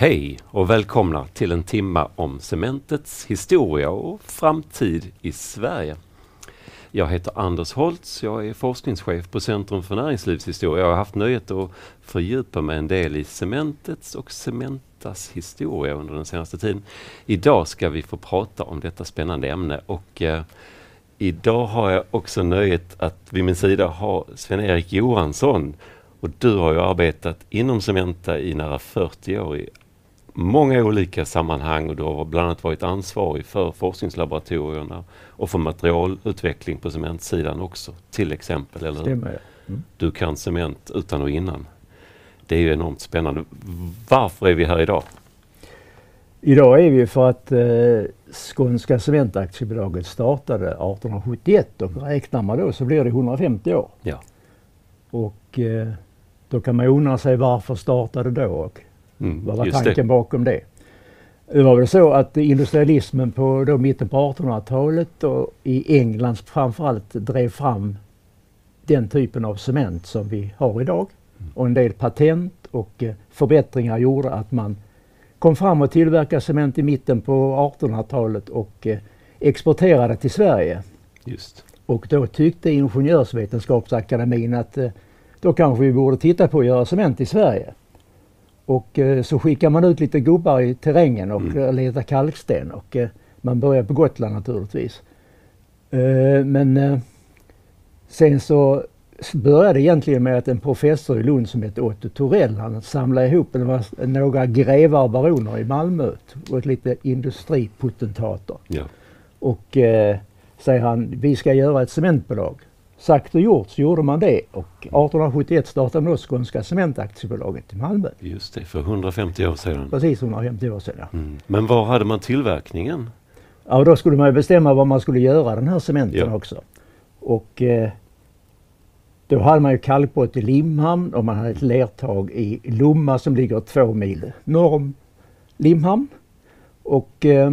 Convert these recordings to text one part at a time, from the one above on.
Hej och välkomna till en timma om cementets historia och framtid i Sverige. Jag heter Anders Holtz, jag är forskningschef på Centrum för näringslivshistoria. Jag har haft nöjet att fördjupa mig en del i cementets och Cementas historia under den senaste tiden. Idag ska vi få prata om detta spännande ämne och eh, idag har jag också nöjet att vid min sida ha Sven-Erik Johansson. Och du har ju arbetat inom Cementa i nära 40 år i många olika sammanhang och du har bland annat varit ansvarig för forskningslaboratorierna och för materialutveckling på cementsidan också, till exempel. Eller Stämmer. Mm. Du kan cement utan och innan. Det är ju enormt spännande. Varför är vi här idag? Idag är vi för att eh, Skånska Cementaktiebolaget startade 1871 och räknar man då så blir det 150 år. Ja. Och eh, då kan man undra sig varför startade då och Mm, vad var tanken det. bakom det? Det var väl så att industrialismen på då mitten på 1800-talet och i England framförallt drev fram den typen av cement som vi har idag. Och en del patent och eh, förbättringar gjorde att man kom fram och tillverkade cement i mitten på 1800-talet och eh, exporterade till Sverige. Just. Och då tyckte Ingenjörsvetenskapsakademin att eh, då kanske vi borde titta på att göra cement i Sverige. Och eh, så skickar man ut lite gubbar i terrängen och Mm. mm. letar kalksten och eh, man börjar på Gotland naturligtvis. Eh, men eh, sen så började det egentligen med att en professor i Lund som hette Otto Torell, han samlade ihop några grevar och baroner i Malmö och lite industripotentater. Ja. Och eh, säger han, vi ska göra ett cementbolag. Sagt och gjort så gjorde man det och 1871 startade man då Skånska Cementaktiebolaget i Malmö. Just det, för 150 år sedan. Precis 150 år sedan. Mm. Men var hade man tillverkningen? Ja, då skulle man bestämma vad man skulle göra den här cementen Ja. också. Och eh, då hade man ju kalkbrott i Limhamn och man hade ett lertag i Lomma som ligger två mil norr om Limhamn. Och eh,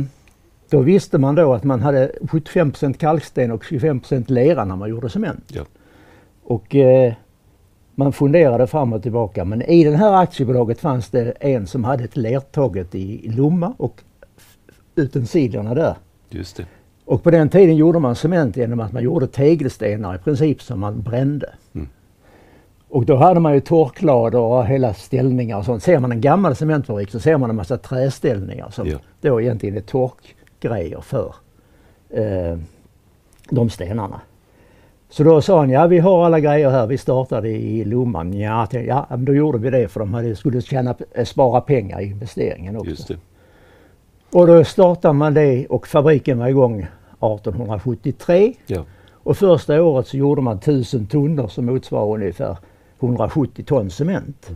då visste man då att man hade 75% kalksten och 25% lera när man gjorde cement. Ja. Och eh, man funderade fram och tillbaka. Men i det här aktiebolaget fanns det en som hade ett lertaget i Lomma och utensidorna där. Just det. Och på den tiden gjorde man cement genom att man gjorde tegelstenar i princip som man brände. Mm. Och då hade man ju torklador och hela ställningar och sånt. Ser man en gammal cementfabrik så ser man en massa träställningar som Ja. då egentligen är torkgrejer för eh, de stenarna. Så då sa han, ja vi har alla grejer här, vi startade i Lomma. Ja, tänkte, ja men då gjorde vi det för de hade, skulle tjäna, eh, spara pengar i investeringen också. Just det. Och då startade man det och fabriken var igång 1873. Ja. Och första året så gjorde man 1000 tunnor som motsvarar ungefär 170 ton cement.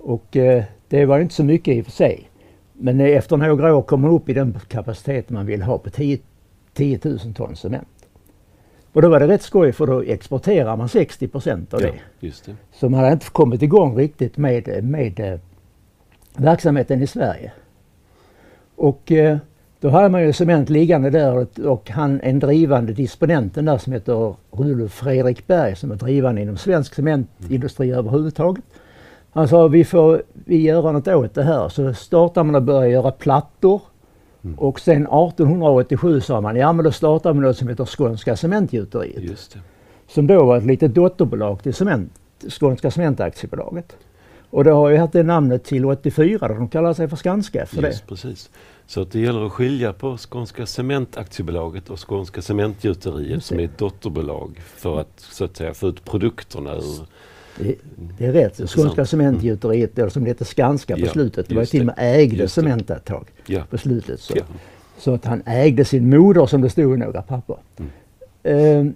Och eh, det var inte så mycket i och för sig. Men efter några år kom man upp i den kapacitet man vill ha på 10, 10 000 ton cement. Och då var det rätt skoj för då exporterar man 60 procent av ja. det. Just det. Så man hade inte kommit igång riktigt med, med eh, verksamheten i Sverige. Och eh, då hade man ju cement liggande där och, han, en drivande disponenten där som heter Rudolf Fredrik Berg som är drivande inom svensk cementindustri överhuvudtaget. Han sa vi får vi göra något åt det här. Så startade man och började göra plattor. Mm. Och sen 1887 sa man ja men då startar man något som heter Skånska Cementgjuteriet. Det. Som då var ett litet dotterbolag till cement, Skånska Cementaktiebolaget. Och det har ju haft det namnet till 84 då de kallar sig för Skanska efter det. Just precis. Så att det gäller att skilja på Skånska Cementaktiebolaget och Skånska Cementgjuteriet som det. är ett dotterbolag för att så att säga få ut produkterna ur... Det, det är rätt. Skånska Intressant. Cementgjuteriet, eller som det heter Skanska på Ja, slutet. Det var till och det. med ägde det. Cementa ett tag Ja. på slutet. Så. ja. så att han ägde sin moder som det stod i några papper. Mm. Eh,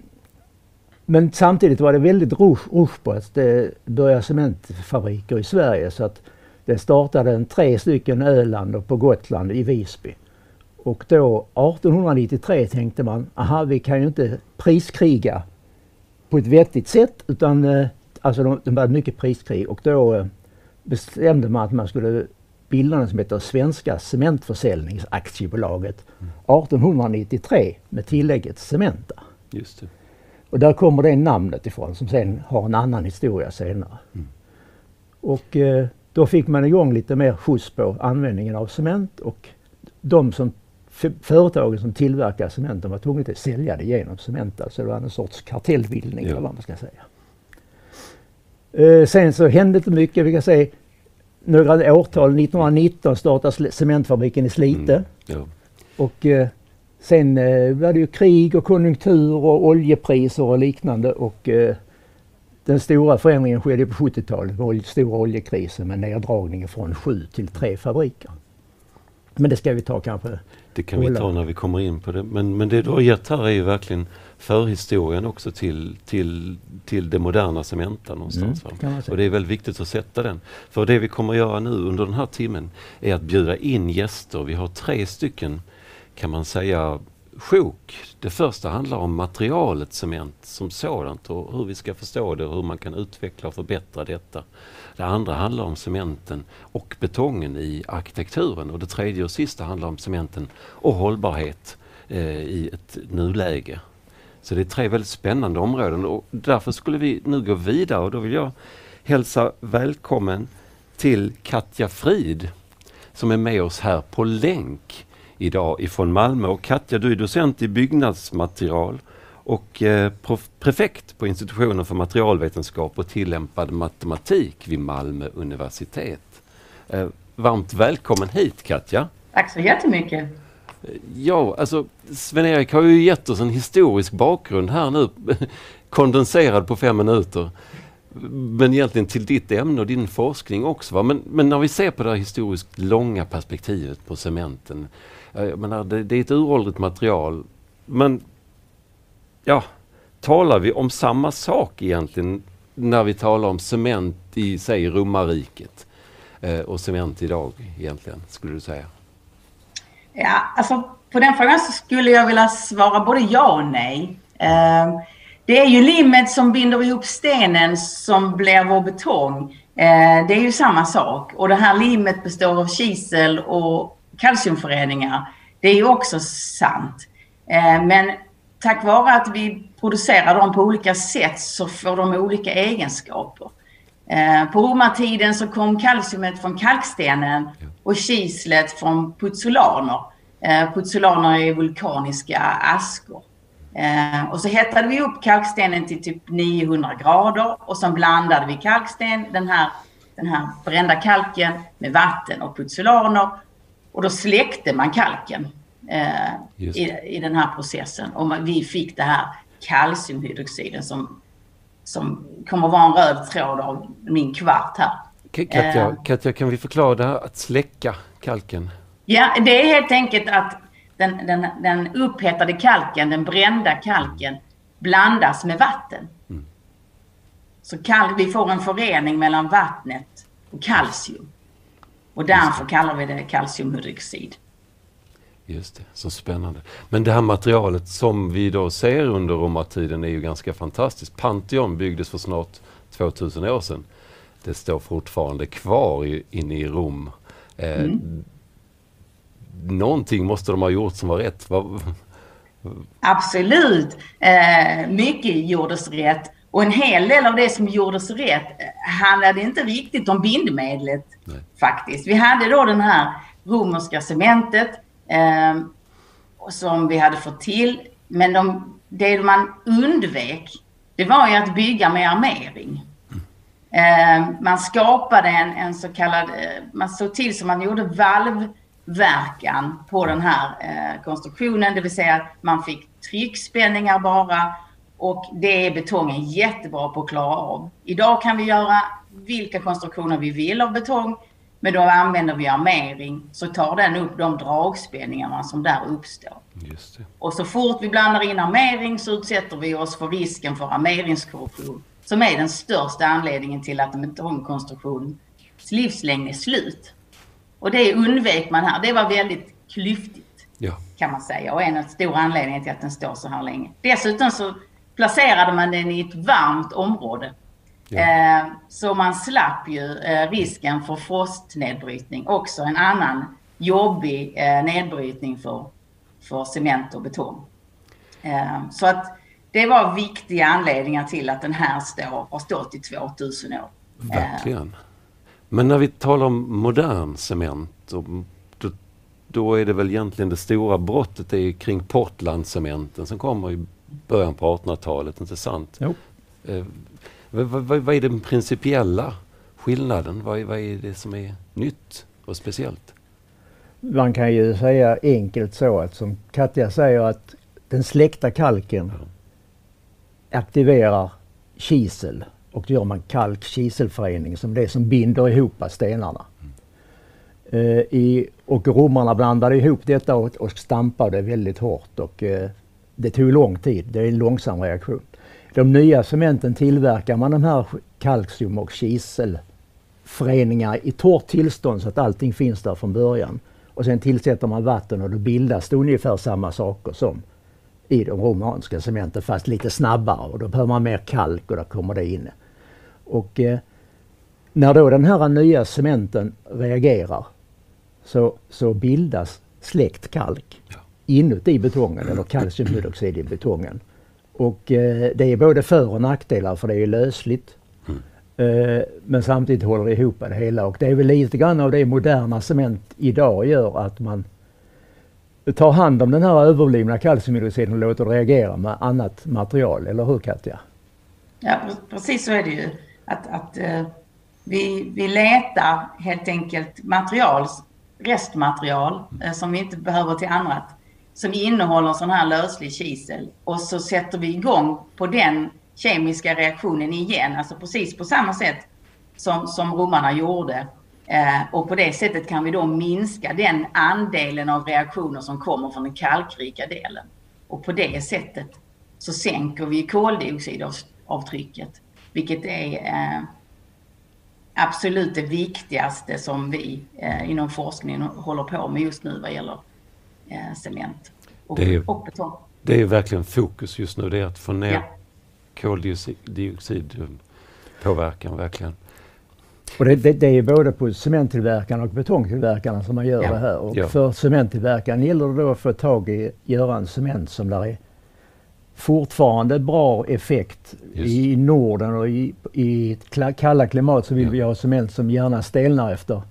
men samtidigt var det väldigt rusch, rusch på att det började cementfabriker i Sverige. Så att det startade en tre stycken Öland och på Gotland i Visby. Och då 1893 tänkte man, aha vi kan ju inte priskriga på ett vettigt sätt utan eh, alltså de, de hade mycket priskrig och då eh, bestämde man att man skulle bilda något som heter Svenska Cementförsäljningsaktiebolaget 1893 med tillägget Cementa. Just det. Och där kommer det namnet ifrån som sen har en annan historia senare. Mm. Och eh, då fick man igång lite mer skjuts på användningen av cement och de som företagen som tillverkar cementen var tvungna att sälja det genom cement. Alltså det var en sorts kartellbildning ja. eller vad man ska säga. Eh, sen så hände inte mycket. Vi kan säga några årtal. 1919 startades cementfabriken i Slite. Mm. Ja. Och eh, sen eh, var det ju krig och konjunktur och oljepriser och liknande. Och den stora förändringen skedde på 70-talet. Stora oljekrisen med neddragningen från sju till tre fabriker. Men det ska vi ta kanske. Det kan vi ta när vi kommer in på det. Men, men det du har gett här är ju verkligen förhistorien också till, till, till det moderna Cementa någonstans. Mm, och det är väldigt viktigt att sätta den. För det vi kommer göra nu under den här timmen är att bjuda in gäster. Vi har tre stycken kan man säga sjok. Det första handlar om materialet cement som sådant och hur vi ska förstå det och hur man kan utveckla och förbättra detta. Det andra handlar om cementen och betongen i arkitekturen och det tredje och sista handlar om cementen och hållbarhet eh, i ett nuläge. Så det är tre väldigt spännande områden och därför skulle vi nu gå vidare och då vill jag hälsa välkommen till Katja Frid som är med oss här på länk idag ifrån Malmö. Och Katja, du är docent i byggnadsmaterial och eh, prefekt på institutionen för materialvetenskap och tillämpad matematik vid Malmö universitet. Eh, varmt välkommen hit Katja! Tack så jättemycket! Ja, alltså Sven-Erik har ju gett oss en historisk bakgrund här nu, kondenserad på fem minuter. Men egentligen till ditt ämne och din forskning också. Va? Men, men när vi ser på det här historiskt långa perspektivet på cementen. Jag menar, det, det är ett uråldrigt material. Men ja, talar vi om samma sak egentligen när vi talar om cement i, säg, romarriket eh, och cement idag egentligen, skulle du säga? Ja, alltså på den frågan så skulle jag vilja svara både ja och nej. Eh, det är ju limmet som binder ihop stenen som blir vår betong. Eh, det är ju samma sak. Och det här limmet består av kisel och kalciumföreningar. Det är ju också sant. Eh, men tack vare att vi producerar dem på olika sätt så får de olika egenskaper. Eh, på romartiden så kom kalciumet från kalkstenen och kislet från puzzolaner. Eh, puzzolaner är vulkaniska askor. Och så hettade vi upp kalkstenen till typ 900 grader och så blandade vi kalksten, den här, den här brända kalken med vatten och puzzolaner och då släckte man kalken eh, i, i den här processen. Och man, vi fick det här kalciumhydroxiden som, som kommer vara en röd tråd av min kvart här. Katja, eh, Katja, kan vi förklara det här att släcka kalken? Ja, det är helt enkelt att den, den, den upphettade kalken, den brända kalken, blandas med vatten. Mm. Så kal, vi får en förening mellan vattnet och kalcium. Och därför kallar vi det kalciumhydroxid. Just det, så spännande. Men det här materialet som vi då ser under romartiden är ju ganska fantastiskt. Pantheon byggdes för snart 2000 år sedan. Det står fortfarande kvar i, inne i Rom. Eh, mm. Någonting måste de ha gjort som var rätt. Absolut. Eh, mycket gjordes rätt. Och en hel del av det som gjordes rätt handlade inte riktigt om bindmedlet Nej. faktiskt. Vi hade då den här romerska cementet Ehm, som vi hade fått till. Men de, det man undvek, det var ju att bygga med armering. Eh, man skapade en, en så kallad, eh, man såg till så man gjorde valvverkan på den här eh, konstruktionen, det vill säga att man fick tryckspänningar bara och det är betongen jättebra på att klara av. Idag kan vi göra vilka konstruktioner vi vill av betong, men då använder vi armering så tar den upp de dragspänningarna som där uppstår. Och så fort vi blandar in armering så utsätter vi oss för risken för armeringskorrosion som är den största anledningen till att en betongkonstruktions livslängd är slut. Och det undvek man här. Det var väldigt klyftigt ja. kan man säga och en av stora anledningarna till att den står så här länge. Dessutom så placerade man den i ett varmt område. Eh, så man slapp ju eh, risken för frostnedbrytning. Också en annan jobbig eh, nedbrytning för, för cement och betong. Så att det var viktiga anledningar till att den här står, har stått i 2000 år. Verkligen. Men när vi talar om modern cement, då, då är det väl egentligen det stora brottet är kring Portlandcementen som kommer i början på 1800-talet, inte sant? Jo. Vad, är den principiella skillnaden? Vad, är det som är nytt och speciellt? Man kan ju säga enkelt så att som Katja säger att den släckta kalken aktiverar kisel och då gör man kalk-kiselförening som det som binder ihop stenarna. Mm. Uh, i, och romarna blandade ihop detta och, och stampade väldigt hårt och uh, det tog lång tid. Det är en långsam reaktion. De nya cementen tillverkar man de här kalcium och kiselföreningar i torrt tillstånd så att allting finns där från början. Och sen tillsätter man vatten och då bildas det ungefär samma saker som i de romanska cementen fast lite snabbare och då behöver man mer kalk och då kommer det in. Och eh, när då den här nya cementen reagerar så, så bildas släckt kalk inuti betongen eller kalciumhydroxid i betongen. Och eh, det är både för och nackdelar för det är lösligt. Mm. Eh, men samtidigt håller det ihop det hela och det är väl lite grann av det moderna cement idag gör att man tar hand om den här överblivna kalciumhydroxiden och låter det reagera med annat material, eller hur Katja? Ja, precis så är det ju. Att, att uh, vi, vi letar helt enkelt material, restmaterial uh, som vi inte behöver till annat, som innehåller sån här löslig kisel och så sätter vi igång på den kemiska reaktionen igen, alltså precis på samma sätt som, som romarna gjorde Eh, och på det sättet kan vi då minska den andelen av reaktioner som kommer från den kalkrika delen. Och på det sättet så sänker vi koldioxidavtrycket, vilket är eh, absolut det viktigaste som vi eh, inom forskningen håller på med just nu vad gäller eh, cement och, det är, och betong. Det är verkligen fokus just nu, det är att få ner ja. koldioxidpåverkan verkligen. Och det, det, det, är både på cementtillverkarna och betongtillverkarna som man gör ja. det här. Och ja. för cementtillverkaren gäller det då att få tag i, göra en cement som där är fortfarande bra effekt. Just. I Norden och i, i kalla klimat så vill ja. vi ha cement som gärna stelnar efter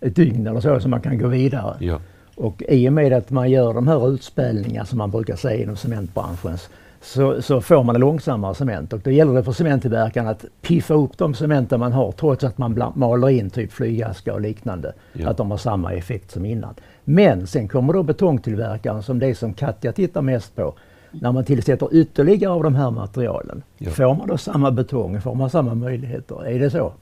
ett dygn eller så, så man kan gå vidare. Ja. Och i och med att man gör de här utspädningar som man brukar säga inom cementbranschen så, så får man en långsammare cement och då gäller det för cementtillverkaren att piffa upp de cementer man har trots att man maler in typ flygaska och liknande. Ja. Att de har samma effekt som innan. Men sen kommer då betongtillverkaren som det som Katja tittar mest på. När man tillsätter ytterligare av de här materialen, ja. får man då samma betong? Får man samma möjligheter? Är det så?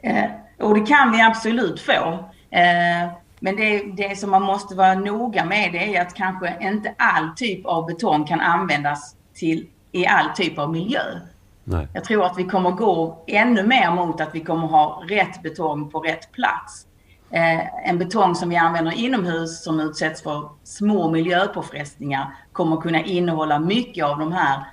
Eh, och det kan vi absolut få. Eh, men det, det som man måste vara noga med det är att kanske inte all typ av betong kan användas till, i all typ av miljö. Nej. Jag tror att vi kommer gå ännu mer mot att vi kommer ha rätt betong på rätt plats. Eh, en betong som vi använder inomhus som utsätts för små miljöpåfrestningar kommer kunna innehålla mycket av de här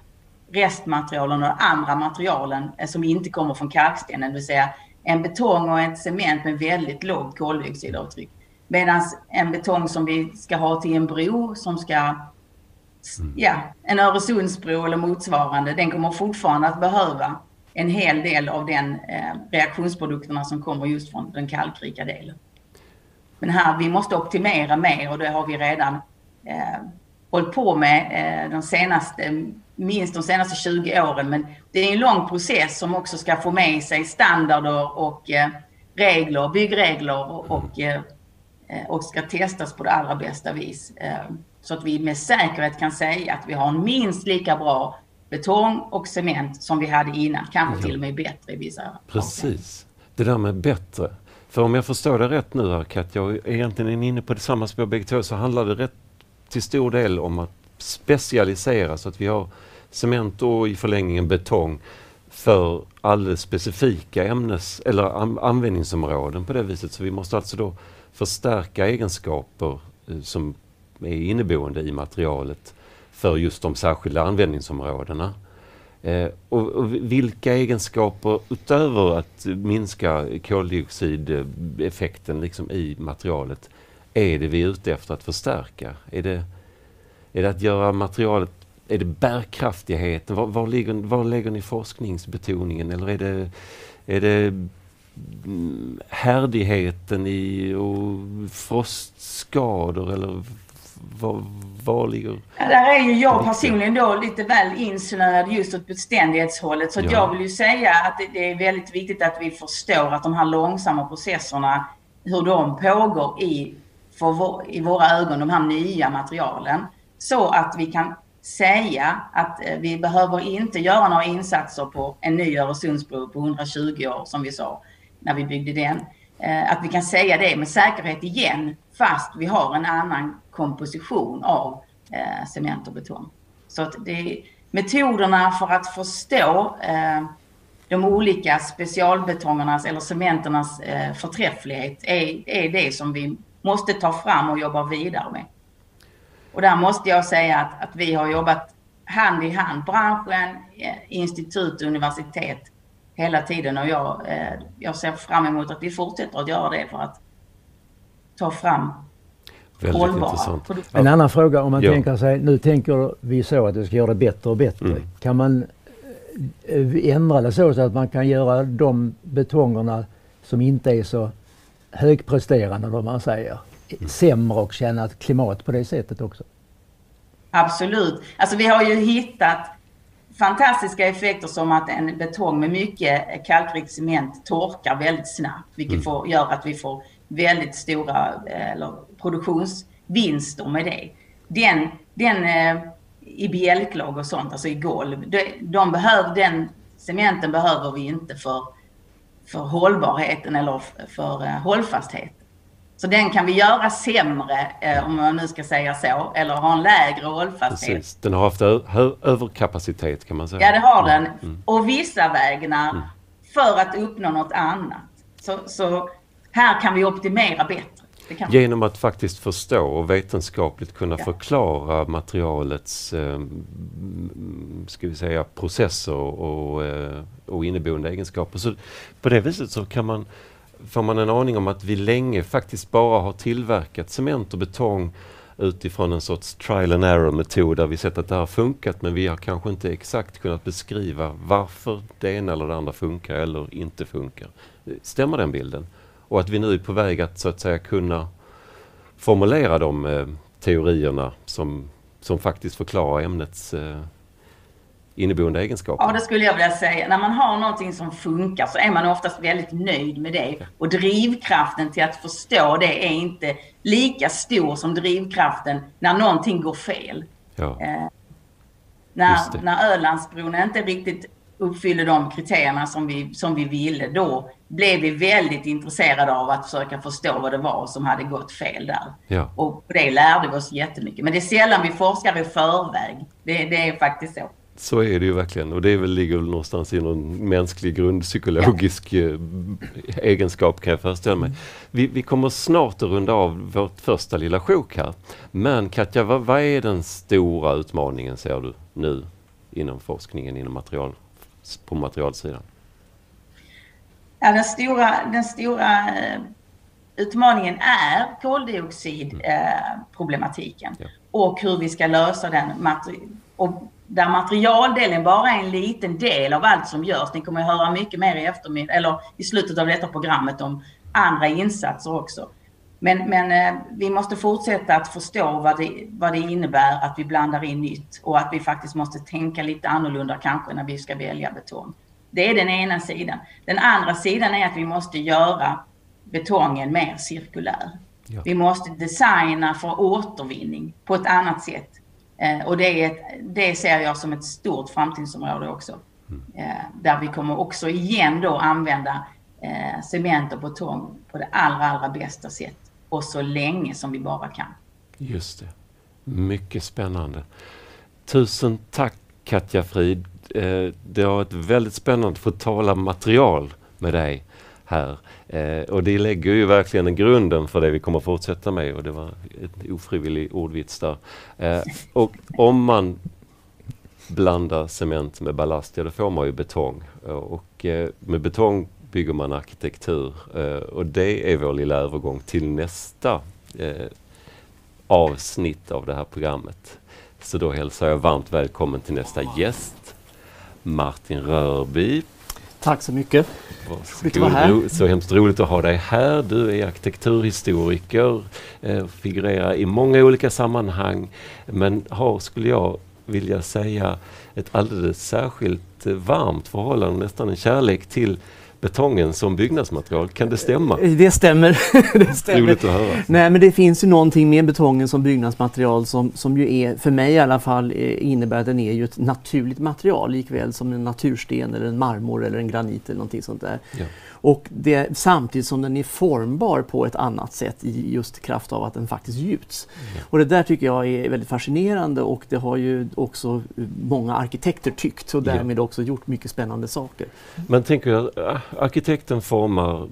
restmaterialen och andra materialen eh, som inte kommer från kalkstenen, det vill säga en betong och ett cement med väldigt lågt koldioxidavtryck Medan en betong som vi ska ha till en bro som ska, mm. ja, en Öresundsbro eller motsvarande, den kommer fortfarande att behöva en hel del av den eh, reaktionsprodukterna som kommer just från den kalkrika delen. Men här, vi måste optimera mer och det har vi redan eh, hållit på med eh, de senaste, minst de senaste 20 åren. Men det är en lång process som också ska få med sig standarder och eh, regler, byggregler och, och eh, och ska testas på det allra bästa vis. Eh, så att vi med säkerhet kan säga att vi har en minst lika bra betong och cement som vi hade innan. Kanske till och med bättre i vissa Precis. Det där med bättre. För om jag förstår det rätt nu här Katja, och egentligen är inne på det samma spår bägge två, så handlar det rätt till stor del om att specialisera så att vi har cement och i förlängningen betong för alldeles specifika ämnes eller användningsområden på det viset. Så vi måste alltså då förstärka egenskaper eh, som är inneboende i materialet för just de särskilda användningsområdena. Eh, och, och, vilka egenskaper utöver att minska koldioxideffekten liksom i materialet är det vi är ute efter att förstärka? Är det, är det att göra materialet, är det bärkraftigheten? Var, var, ligger, var lägger ni forskningsbetoningen eller är det Är det mm, härdigheten i och frostskador eller vad, vad ligger... Ja, där är ju jag personligen då lite väl insnöad just åt beständighetshållet. Så ja. jag vill ju säga att det, det, är väldigt viktigt att vi förstår att de här långsamma processerna, hur de pågår i, för, i våra ögon, de här nya materialen. Så att vi kan säga att eh, vi behöver inte göra några insatser på en ny Öresundsbro på 120 år som vi sa när vi byggde den. Eh, att vi kan säga det med säkerhet igen fast vi har en annan komposition av eh, cement och betong. Så att det är metoderna för att förstå de olika specialbetongernas eller cementernas förträfflighet är, är det som vi måste ta fram och jobba vidare med. Och där måste jag säga att, att vi har jobbat hand i hand, branschen, eh, institut, universitet hela tiden och jag, eh, jag ser fram emot att vi fortsätter att göra det för att ta fram Väldigt hållbara intressant. produkter. En annan fråga om man ja. tänker sig, nu tänker vi så att det ska göra det bättre och bättre. Mm. Kan man eh, ändra det så, så att man kan göra de betongerna som inte är så högpresterande, om man säger, sämre och tjäna klimat på det sättet också? Absolut. Alltså vi har ju hittat fantastiska effekter som att en betong med mycket kalkrikt cement torkar väldigt snabbt, vilket mm. får, gör att vi får väldigt stora eller, produktionsvinster med det. Den, den eh, i bjälklag och sånt, alltså i golv, de, de behöver, den cementen behöver vi inte för, för hållbarheten eller för, för uh, hållfasthet. Så den kan vi göra sämre, eh, om man nu ska säga så, eller ha en lägre hållfasthet. Precis. Den har haft överkapacitet kan man säga. Ja, det har den. Mm. Och vissa vägnar mm. för att uppnå något annat. Så, så här kan vi optimera bättre. Genom att faktiskt förstå och vetenskapligt kunna ja. förklara materialets eh, ska vi säga, processer och, eh, och inneboende egenskaper. Så på det viset så kan man får man en aning om att vi länge faktiskt bara har tillverkat cement och betong utifrån en sorts trial and error metod där vi sett att det har funkat men vi har kanske inte exakt kunnat beskriva varför det ena eller det andra funkar eller inte funkar. Stämmer den bilden? Och att vi nu är på väg att så att säga kunna formulera de eh, teorierna som, som faktiskt förklarar ämnets eh, inneboende egenskaper? Ja, det skulle jag vilja säga. När man har någonting som funkar så är man oftast väldigt nöjd med det. Och drivkraften till att förstå det är inte lika stor som drivkraften när någonting går fel. Ja. Eh, när, när Ölandsbron inte riktigt uppfyllde de kriterierna som vi, som vi ville, då blev vi väldigt intresserade av att försöka förstå vad det var som hade gått fel där. Ja. Och det lärde vi oss jättemycket. Men det är sällan vi forskar i förväg. Det, det är faktiskt så. Så är det ju verkligen och det väl, ligger väl någonstans i någon mänsklig grundpsykologisk ja. Eh, egenskap kan jag föreställa mig. Vi, vi, kommer snart att runda av vårt första lilla sjok här. Men Katja, vad, vad, är den stora utmaningen ser du nu inom forskningen inom material, på materialsidan? Ja, den stora, den stora eh, utmaningen är koldioxidproblematiken mm. eh, ja. och hur vi ska lösa den. Och där materialdelen bara är en liten del av allt som görs. Ni kommer att höra mycket mer i eftermiddag, eller i slutet av detta programmet om andra insatser också. Men, men eh, vi måste fortsätta att förstå vad det, vad det innebär att vi blandar in nytt och att vi faktiskt måste tänka lite annorlunda kanske när vi ska välja betong. Det är den ena sidan. Den andra sidan är att vi måste göra betongen mer cirkulär. Ja. Vi måste designa för återvinning på ett annat sätt. Eh, och det, är ett, det ser jag som ett stort framtidsområde också. Mm. Eh, där vi kommer också igen då använda eh, cement och betong på det allra, allra bästa sätt och så länge som vi bara kan. Just det. Mycket spännande. Tusen tack Katja Frid. Det har varit väldigt spännande att få tala material med dig här. Eh, och det lägger ju verkligen grunden för det vi kommer fortsätta med och det var ett ofrivillig ordvits där. Eh, och om man blandar cement med ballast, ja då får man ju betong. Eh, och eh, med betong bygger man arkitektur eh, och det är vår lilla övergång till nästa eh, avsnitt av det här programmet. Så då hälsar jag varmt välkommen till nästa gäst, Martin Rörby Tack så mycket. Varsågod. Så hemskt roligt att ha dig här. Du är arkitekturhistoriker, eh, figurerar i många olika sammanhang men har, skulle jag vilja säga, ett alldeles särskilt eh, varmt förhållande, nästan en kärlek till betongen som byggnadsmaterial. Kan det stämma? Eh, det stämmer. det stämmer. Roligt att höra. Nej, men det finns ju någonting med betongen som byggnadsmaterial som, som ju är, för mig i alla fall, eh, innebär att den är ju ett naturligt material likväl som en natursten eller en marmor eller en granit eller någonting sånt där. Ja. Och det, samtidigt som den är formbar på ett annat sätt i just kraft av att den faktiskt gjuts. Mm. Och det där tycker jag är väldigt fascinerande och det har ju också många arkitekter tyckt och därmed också gjort mycket spännande saker. Men tänker jag, äh, arkitekten formar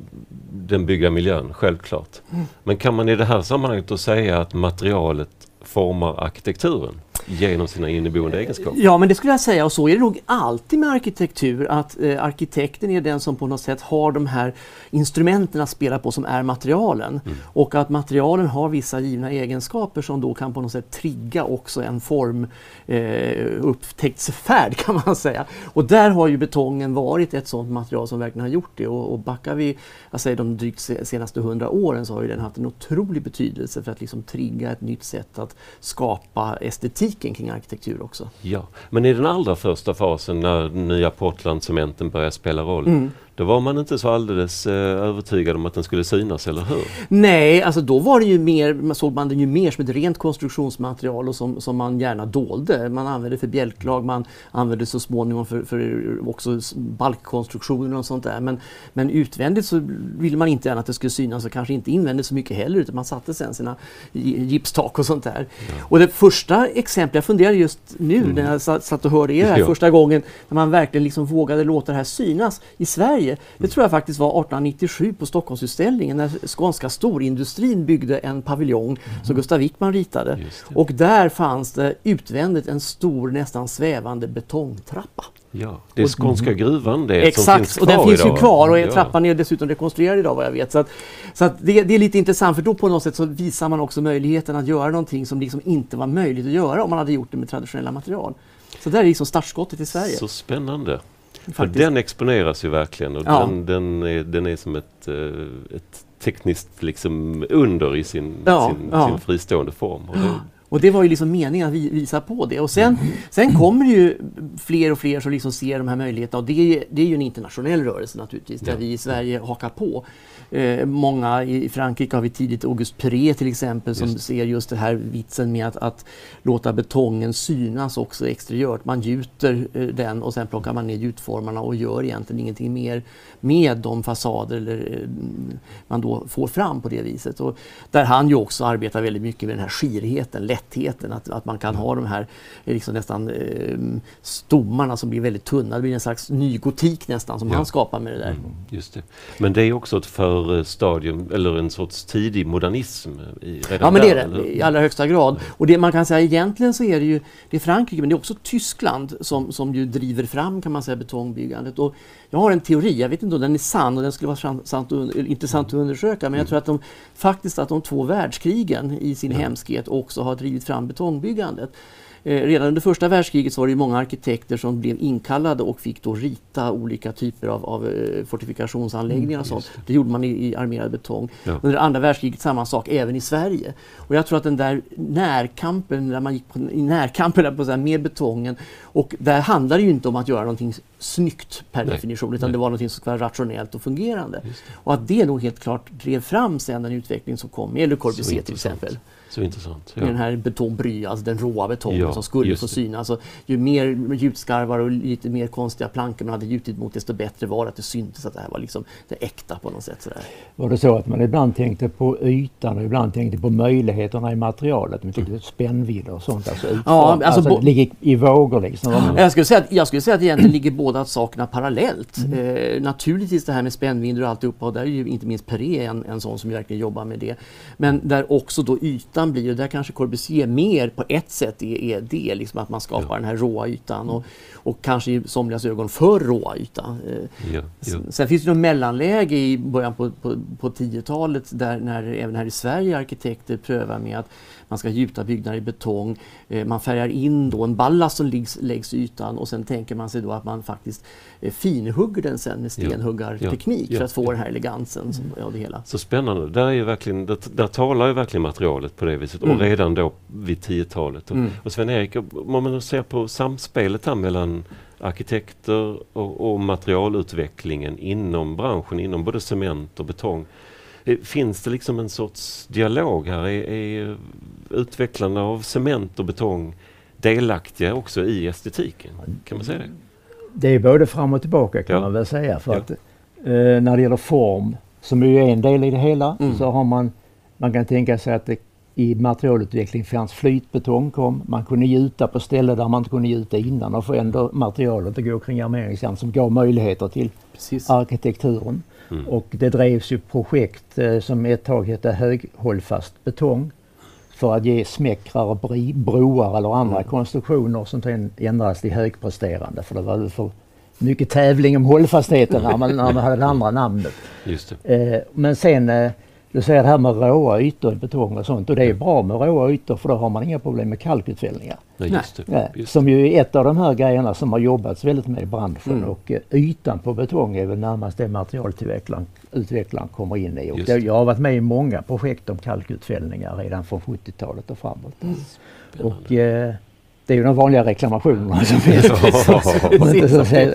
den byggda miljön, självklart. Mm. Men kan man i det här sammanhanget då säga att materialet formar arkitekturen? Genom sina inneboende egenskaper. Ja, men det skulle jag säga och så är det nog alltid med arkitektur att eh, arkitekten är den som på något sätt har de här instrumenten att spela på som är materialen mm. och att materialen har vissa givna egenskaper som då kan på något sätt trigga också en form eh, upptäcktsfärd kan man säga. Och där har ju betongen varit ett sådant material som verkligen har gjort det och, och backar vi jag säger, de drygt senaste hundra åren så har ju den haft en otrolig betydelse för att liksom trigga ett nytt sätt att skapa estetik mystiken kring arkitektur också. Ja, men i den allra första fasen när nya Portland-cementen började spela roll, mm. Då var man inte så alldeles eh, övertygad om att den skulle synas, eller hur? Nej, alltså då var det ju mer, såg man den ju mer som ett rent konstruktionsmaterial och som, som man gärna dolde. Man använde för bjälklag, man använde så småningom för, för också balkkonstruktioner och sånt där. Men, men utvändigt så ville man inte gärna att det skulle synas och kanske inte invändigt så mycket heller utan man satte sen sina gipstak och sånt där. Ja. Och det första exemplet, jag funderade just nu mm. när jag satt och hörde er här ja. första gången, när man verkligen liksom vågade låta det här synas i Sverige Sverige. Det tror jag faktiskt var 1897 på Stockholmsutställningen när skånska storindustrin byggde en paviljong mm. som Gustav Wickman ritade. Och där fanns det utvändigt en stor nästan svävande betongtrappa. Ja, det är Skånska gruvan det Exakt, som finns kvar och den finns idag. ju kvar och ja. trappan är dessutom rekonstruerad idag vad jag vet. Så, att, så att det, det, är lite intressant för då på något sätt så visar man också möjligheten att göra någonting som liksom inte var möjligt att göra om man hade gjort det med traditionella material. Så det är liksom startskottet i Sverige. Så spännande. För den exponeras ju verkligen och ja. den, den, är, den är som ett, eh, ett tekniskt liksom under i sin, ja, sin, ja. sin fristående form. Och det, och det var ju liksom meningen att vi visa på det. Och sen, sen kommer det ju fler och fler som liksom ser de här möjligheterna och det är, det är ju en internationell rörelse naturligtvis där vi i Sverige hakar på. Eh, många i Frankrike har vi tidigt Auguste Perret till exempel som just. ser just det här vitsen med att, att, låta betongen synas också exteriört. Man gjuter eh, den och sen plockar man ner gjutformarna och gör egentligen ingenting mer med de fasader eller, eh, man då får fram på det viset. Och där han ju också arbetar väldigt mycket med den här skirheten, lättheten, att, att man kan ha de här eh, liksom nästan eh, stommarna som blir väldigt tunna. Det blir en slags nygotik nästan som ja. han skapar med det där. Mm, just det. Men det är också ett förstadium, eller en sorts tidig modernism i, redan Ja men det är det, i allra högsta grad. Och det man kan säga egentligen så är det ju det är Frankrike men det är också Tyskland som, som ju driver fram kan man säga betongbyggandet. Och jag har en teori, jag vet inte om den är sann och den skulle vara sant och, intressant att undersöka men jag tror att de faktiskt att de två världskrigen i sin hemskhet också har drivit fram betongbyggandet. Eh, redan under första världskriget så var det många arkitekter som blev inkallade och fick då rita olika typer av, av eh, fortifikationsanläggningar och mm, sånt. Det gjorde man i, i armerad betong. Ja. Under andra världskriget samma sak, även i Sverige. Och jag tror att den där närkampen, när man gick på, i närkampen på så här, med betongen och där handlar det ju inte om att göra någonting snyggt per Nej. definition utan Nej. det var någonting som skulle vara rationellt och fungerande. Och att det nog helt klart drev fram sen den utveckling som kom med Le Corbusier till exempel. Så intressant. Ja. Den här betongbry, alltså den råa betongen ja, som skulle få synas. Alltså, ju mer gjutskarvar och lite mer konstiga plankor man hade gjutit mot desto bättre var det att det syntes att det här var liksom det äkta på något sätt. Sådär. Var det så att man ibland tänkte på ytan och ibland tänkte på möjligheterna i materialet? Man mm. spännvidder och sånt. Alltså, ja, alltså, alltså det ligger i vågor liksom. Jag skulle, säga att, jag skulle säga att egentligen ligger båda sakerna parallellt. Mm. Eh, naturligtvis det här med spännvidder och alltihopa och där är ju inte minst Peré en, en sån som verkligen jobbar med det. Men där också då ytan ytan blir, och där kanske Corbusier mer på ett sätt är, är det, liksom att man skapar ja. den här råa ytan och, och kanske i somligas ögon för råa yta. Eh, ja, ja. Sen finns det något mellanläge i början på, på, på 10-talet där när även här i Sverige arkitekter prövar med att man ska gjuta byggnader i betong. Eh, man färgar in då en ballast som läggs, läggs i ytan och sen tänker man sig då att man faktiskt eh, finhugger den sen med stenhuggarteknik ja, ja, för att få ja. den här elegansen som, av det hela. Så spännande. Där, är verkligen, där, där talar ju verkligen materialet på det viset mm. och redan då vid 10-talet. Och, mm. och Sven-Erik, om man ser på samspelet här mellan arkitekter och, och materialutvecklingen inom branschen, inom både cement och betong. Eh, finns det liksom en sorts dialog här? Är, är utvecklarna av cement och betong delaktiga också i estetiken? Kan man säga det? Det är både fram och tillbaka kan ja. man väl säga. För ja. att, eh, när det gäller form, som är en del i det hela, mm. så har man, man kan tänka sig att det i materialutveckling fanns flytbetong kom. Man kunde gjuta på ställen där man inte kunde gjuta innan och få ändå materialet att gå kring armeringsjärn som gav möjligheter till Precis. arkitekturen. Mm. Och det drevs ju projekt eh, som ett tag hette höghållfast betong för att ge smäckrare broar eller andra mm. konstruktioner som sen ändrades till högpresterande för det var för mycket tävling om hållfastheten när man, när man hade det andra namnet. Eh, men sen eh, du säger det här med råa ytor i betong och sånt och det är bra med råa ytor för då har man inga problem med kalkutfällningar. Ja, just det, just som ju är ett av de här grejerna som har jobbats väldigt med i branschen mm. och uh, ytan på betong är väl närmast det materialutvecklaren utvecklaren kommer in i. Och det, jag har varit med i många projekt om kalkutfällningar redan från 70-talet och framåt. Mm. Och uh, det är ju de vanliga reklamationerna som finns.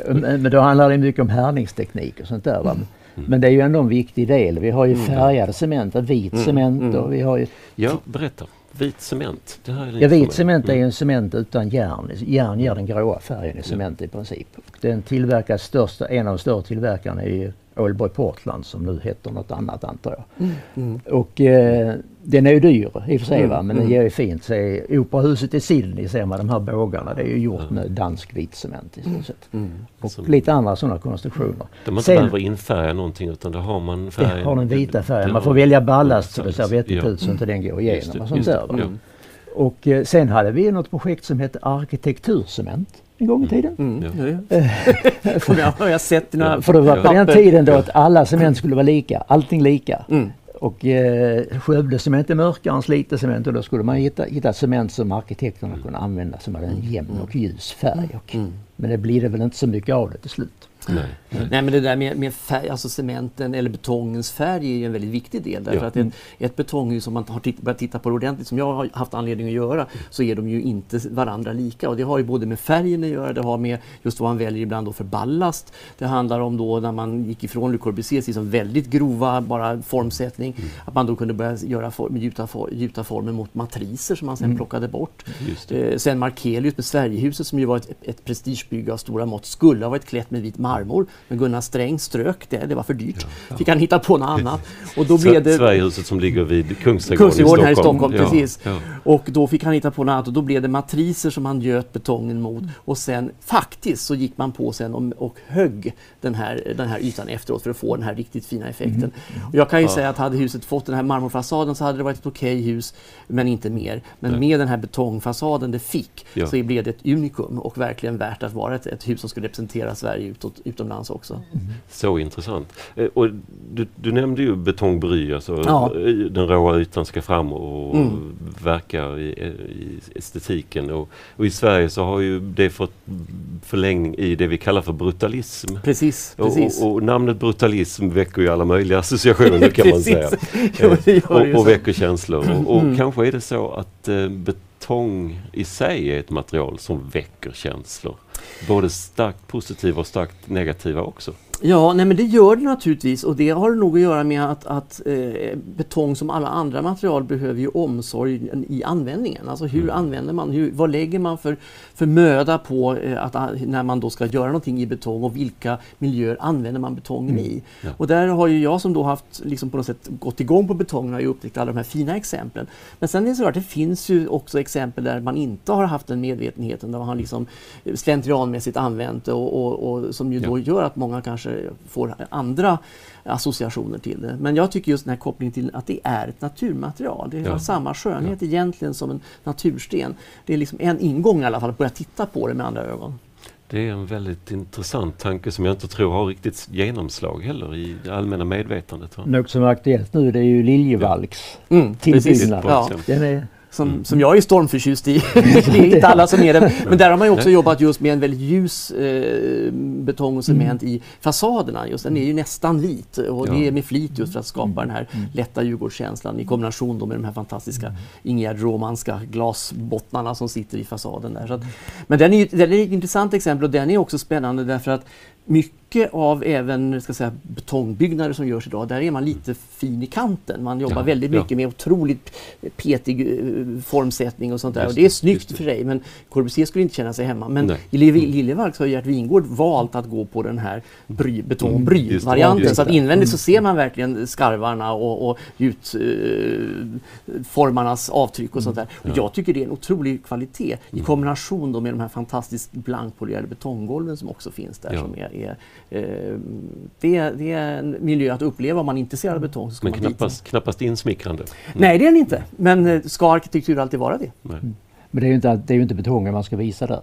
men då handlar det mycket om härningsteknik och sånt där. Va? Mm. Men det är ju ändå en viktig del. Vi har ju mm. färgad cement, vit mm. cement och vi har ju... Ja, berätta. Vit cement? Det här är ja, vit cement är en cement utan järn. Järn ger den gråa färgen i cement i princip. Den tillverkas största, en av de större tillverkarna är Aalborg Portland som nu heter något annat antar jag. Mm. Mm. Och eh, den är ju dyr i och för sig mm. va? men den mm. ger ju fint. Så Operahuset i Sydney ser man de här bågarna. Det är ju gjort med dansk vitcement i stort sett. Mm. Och Som, lite andra sådana konstruktioner. Där man inte Sen, behöver infärga någonting utan där har man färgen. Det har den vita färgen. Man får välja ballast så det ser vettigt ut så inte den går igenom. Och sånt där. Och eh, sen hade vi något projekt som hette arkitekturcement en gång i tiden. Mm. Mm. för, jag har jag sett några För det var på den tiden då att alla cement skulle vara lika, allting lika. Mm. Och eh, Skövde cement är mörkare än Slite cement och då skulle man hitta, hitta cement som arkitekterna kunde använda som hade en jämn och ljus färg. Och, mm. Men det blir det väl inte så mycket av det till slut. Nej. Nej. men det där med, med färg, alltså cementen eller betongens färg är ju en väldigt viktig del. Därför ja. att ett, ett betonghus, om man har titt, börjat titta på det ordentligt, som jag har haft anledning att göra, så är de ju inte varandra lika. Och det har ju både med färgen att göra, det har med just vad man väljer ibland då för ballast. Det handlar om då när man gick ifrån Le Corbusiers liksom väldigt grova bara formsättning, mm. att man då kunde börja göra form, gjuta, gjuta formen mot matriser som man sen mm. plockade bort. Eh, sen Markelius med Sverigehuset som ju var ett, ett prestigebygge av stora mått, skulle ha varit klätt med vit marmor. Men Gunnar Sträng strök det, det var för dyrt. Ja, Fick han hitta på något annat. Och då blev det... Sverigehuset som ligger vid Kungsträdgården, Kungsträdgården här i Stockholm. Precis. Och då fick han hitta på något annat och då blev det matriser som han göt betongen mot. Och sen faktiskt så gick man på sen och, och högg den här, den här ytan efteråt för att få den här riktigt fina effekten. Mm. Och jag kan ju säga att hade huset fått den här marmorfasaden så hade det varit ett okej okay hus, men inte mer. Men Nej. med den här betongfasaden det fick så blev det ett unikum och verkligen värt att vara ett, ett hus som skulle representera Sverige utåt, utomlands också. Mm. Så intressant. Eh, och du, du nämnde ju betongbry, alltså ja. den råa ytan ska fram och mm. verka i, i estetiken. Och, och, i Sverige så har ju det fått förlängning i det vi kallar för brutalism. Precis, precis. Och, och, namnet brutalism väcker ju alla möjliga associationer kan man säga. jo, och, och väcker känslor. Och, och mm. kanske är det så att eh, betong i sig är ett material som väcker känslor. Både starkt positiva och starkt negativa också. Ja, nej men det gör det naturligtvis och det har nog att göra med att, att eh, betong som alla andra material behöver ju omsorg i användningen. Alltså hur mm. använder man, hur, vad lägger man för, för möda på eh, att, när man då ska göra någonting i betong och vilka miljöer använder man betongen mm. i? Ja. Och där har ju jag som då haft liksom på något sätt gått igång på betongen har ju upptäckt alla de här fina exemplen. Men sen är det så att det finns ju också exempel där man inte har haft den medvetenheten, där man har liksom slentrianmässigt använt det och, och, och som ju ja. då gör att många kanske kanske får andra associationer till det. Men jag tycker just den här kopplingen till att det är ett naturmaterial. Det har ja. samma skönhet ja. egentligen som en natursten. Det är liksom en ingång i alla fall, att börja titta på det med andra ögon. Det är en väldigt intressant tanke som jag inte tror har riktigt genomslag heller i det allmänna medvetandet. Något som är aktuellt nu det är ju Liljevalchs ja. mm, tillbyggnad. Ja. Den är som, mm. som jag är stormförtjust i. det är inte alla som är det. Men där har man ju också jobbat just med en väldigt ljus eh, betong och cement mm. i fasaderna. Just den är ju nästan vit och ja. det är med flit just för att skapa den här mm. lätta Djurgårdskänslan i kombination med de här fantastiska mm. Ingegerd Romanska glasbottnarna som sitter i fasaden där. Att, men den är, den är ett intressant exempel och den är också spännande därför att mycket av även ska säga, betongbyggnader som görs idag, där är man lite fin i kanten. Man jobbar ja, väldigt mycket ja. med otroligt petig uh, formsättning och sånt där. Just, och det är snyggt för sig, men Corbusier skulle inte känna sig hemma. Men Nej. i Liljevalchs har Gert Wingård valt att gå på den här bry, betongbry-varianten. Mm, så att invändigt så ser man verkligen skarvarna och, och gjutformarnas uh, avtryck och sånt där. Och jag tycker det är en otrolig kvalitet i mm. kombination med de här fantastiskt blankpolerade betonggolven som också finns där. Som är, är, eh, det, är, det är en miljö att uppleva om man är intresserad av betong. Men knappast, knappast insmickrande? Mm. Nej, det är den inte. Men eh, ska arkitektur alltid vara det? Mm. Men det är ju inte, det är inte betongen man ska visa där.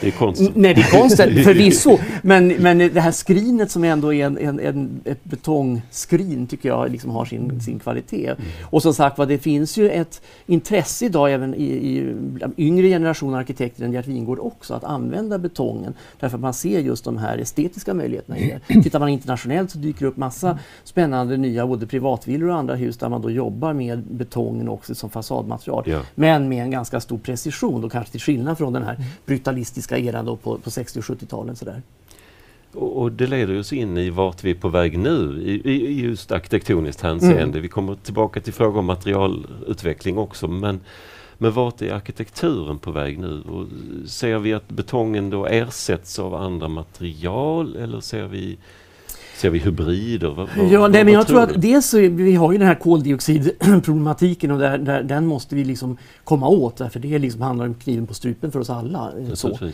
Det är konst. Nej, det är konst förvisso. Men, men det här skrinet som ändå är en, en, en, ett betongskrin tycker jag liksom har sin, sin kvalitet. Mm. Och som sagt det finns ju ett intresse idag även i, i yngre generationer arkitekter än Gert Wingård också att använda betongen. Därför att man ser just de här estetiska möjligheterna i det. Tittar man internationellt så dyker det upp massa spännande nya både privatvillor och andra hus där man då jobbar med betongen också som fasadmaterial. Ja. Men med en ganska stor precision och kanske till skillnad från den här brutalistiska klassiska eran då på, på 60 och 70-talen. Sådär. Och, och det leder oss in i vart vi är på väg nu i, i just arkitektoniskt hänseende. Mm. Vi kommer tillbaka till frågor om materialutveckling också. Men, men vart är arkitekturen på väg nu? Och ser vi att betongen då ersätts av andra material eller ser vi Ser vi hybrider? Vad, vad, ja, nej, men jag tror att dels så, vi har ju den här koldioxidproblematiken och där, där, den måste vi liksom komma åt därför det liksom handlar om kniven på strupen för oss alla. Så. Mm.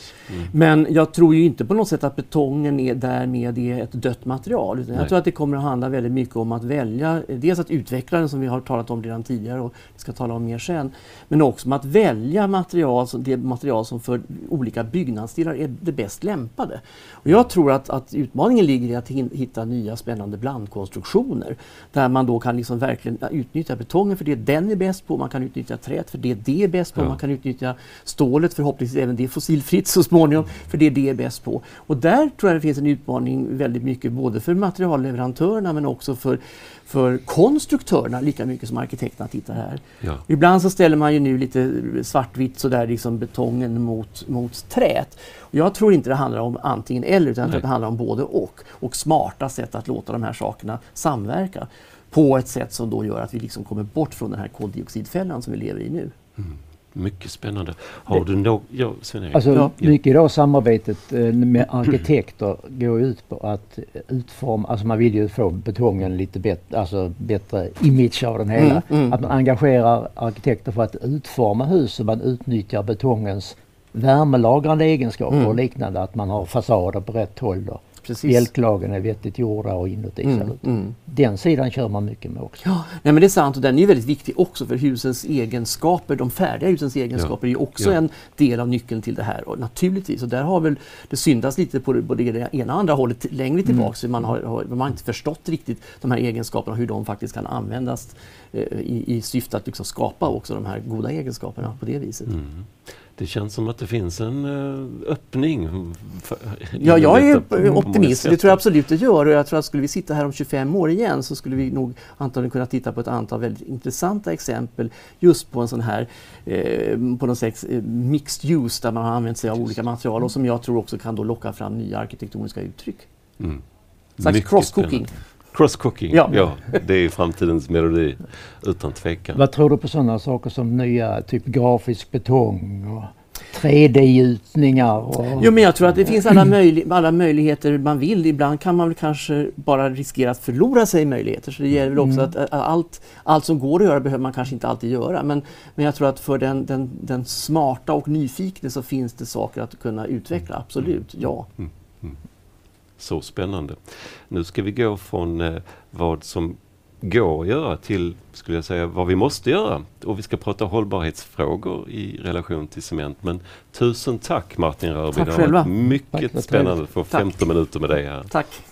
Men jag tror ju inte på något sätt att betongen är därmed är ett dött material. Utan jag tror att det kommer att handla väldigt mycket om att välja, dels att utveckla den som vi har talat om redan tidigare och vi ska tala om mer sen. Men också om att välja material, det material som för olika byggnadsstilar är det bäst lämpade. Och jag tror att, att utmaningen ligger i att hitta hitta nya spännande blandkonstruktioner. Där man då kan liksom verkligen utnyttja betongen för det den är bäst på, man kan utnyttja träet för det det är bäst på, ja. man kan utnyttja stålet förhoppningsvis även det fossilfritt så småningom för det det är bäst på. Och där tror jag det finns en utmaning väldigt mycket både för materialleverantörerna men också för för konstruktörerna lika mycket som arkitekterna tittar här. Ja. Ibland så ställer man ju nu lite svartvitt sådär liksom betongen mot, mot träet. Jag tror inte det handlar om antingen eller utan att det handlar om både och. Och smarta sätt att låta de här sakerna samverka på ett sätt som då gör att vi liksom kommer bort från den här koldioxidfällan som vi lever i nu. Mm. Mycket spännande. Har du något... Ja, alltså, ja. Mycket idag samarbetet eh, med arkitekter går ut på att utforma, alltså man vill ju få betongen lite bättre, alltså bättre image av den hela. Mm, mm. Att man engagerar arkitekter för att utforma hus så man utnyttjar betongens värmelagrande egenskaper mm. och liknande. Att man har fasader på rätt håll. Och Precis. Bjälklagen är vettigt gjorda och inuti. Mm, mm. Den sidan kör man mycket med också. Ja, nej, men det är sant och den är väldigt viktig också för husens egenskaper. De färdiga husens egenskaper ja. är också ja. en del av nyckeln till det här. Och naturligtvis, och där har väl det syndats lite på både det ena och andra hållet längre tillbaks. Mm. Man, har, har, man har inte förstått riktigt de här egenskaperna, hur de faktiskt kan användas eh, i, i syfte att liksom skapa också de här goda egenskaperna på det viset. Mm. Det känns som att det finns en uh, öppning. Ja, jag är optimist. Det tror jag absolut det gör. Och jag tror att skulle vi sitta här om 25 år igen så skulle vi nog antagligen kunna titta på ett antal väldigt intressanta exempel just på en sån här eh, på något sätt eh, mixed use där man har använt sig av olika material och som jag tror också kan då locka fram nya arkitektoniska uttryck. Mm. Slags cross-cooking. Cross-cooking, ja. ja. Det är framtidens melodi utan tvekan. Vad tror du på sådana saker som nya, typ grafisk betong och 3D-gjutningar? Och... Jo men jag tror att det finns alla, möjli alla möjligheter man vill. Ibland kan man väl kanske bara riskera att förlora sig i möjligheter. Så det gäller väl också mm. att, att allt, allt som går att göra behöver man kanske inte alltid göra. Men, men jag tror att för den, den, den smarta och nyfikne så finns det saker att kunna utveckla, absolut, ja. Mm. Mm. Så spännande. Nu ska vi gå från eh, vad som går att göra till, skulle jag säga, vad vi måste göra. Och vi ska prata hållbarhetsfrågor i relation till cement. Men tusen tack Martin Rörby. Tack det har varit mycket tack, spännande att få 15 minuter med dig här. Tack.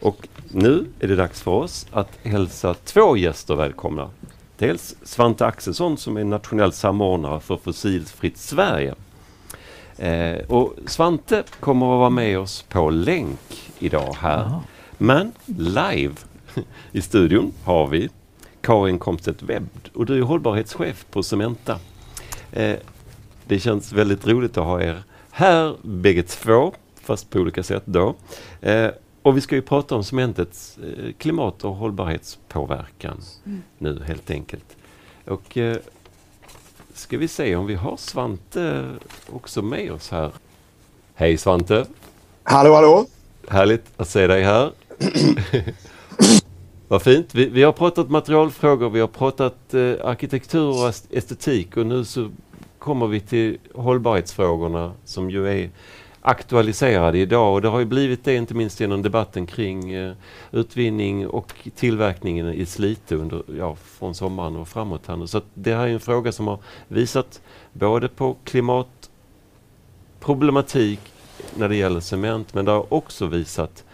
Och nu är det dags för oss att hälsa två gäster välkomna. Dels Svante Axelsson som är nationell samordnare för Fossilfritt Sverige. Eh, och Svante kommer att vara med oss på länk idag här. Aha. Men live i studion har vi Karin Komstedt Webb och du är hållbarhetschef på Cementa. Eh, det känns väldigt roligt att ha er här bägge två, fast på olika sätt då. Eh, och vi ska ju prata om cementets eh, klimat och hållbarhetspåverkan mm. nu helt enkelt. Och eh, ska vi se om vi har Svante också med oss här. Hej Svante! Hallå hallå! Härligt att se dig här. Vad fint. Vi, vi, har pratat materialfrågor, vi har pratat eh, arkitektur och estetik och nu så kommer vi till hållbarhetsfrågorna som ju är aktualiserade idag och det har ju blivit det inte minst genom debatten kring eh, utvinning och tillverkningen i Slite under, ja, från sommaren och framåt här nu. Så det här är en fråga som har visat både på klimatproblematik när det gäller cement men det har också visat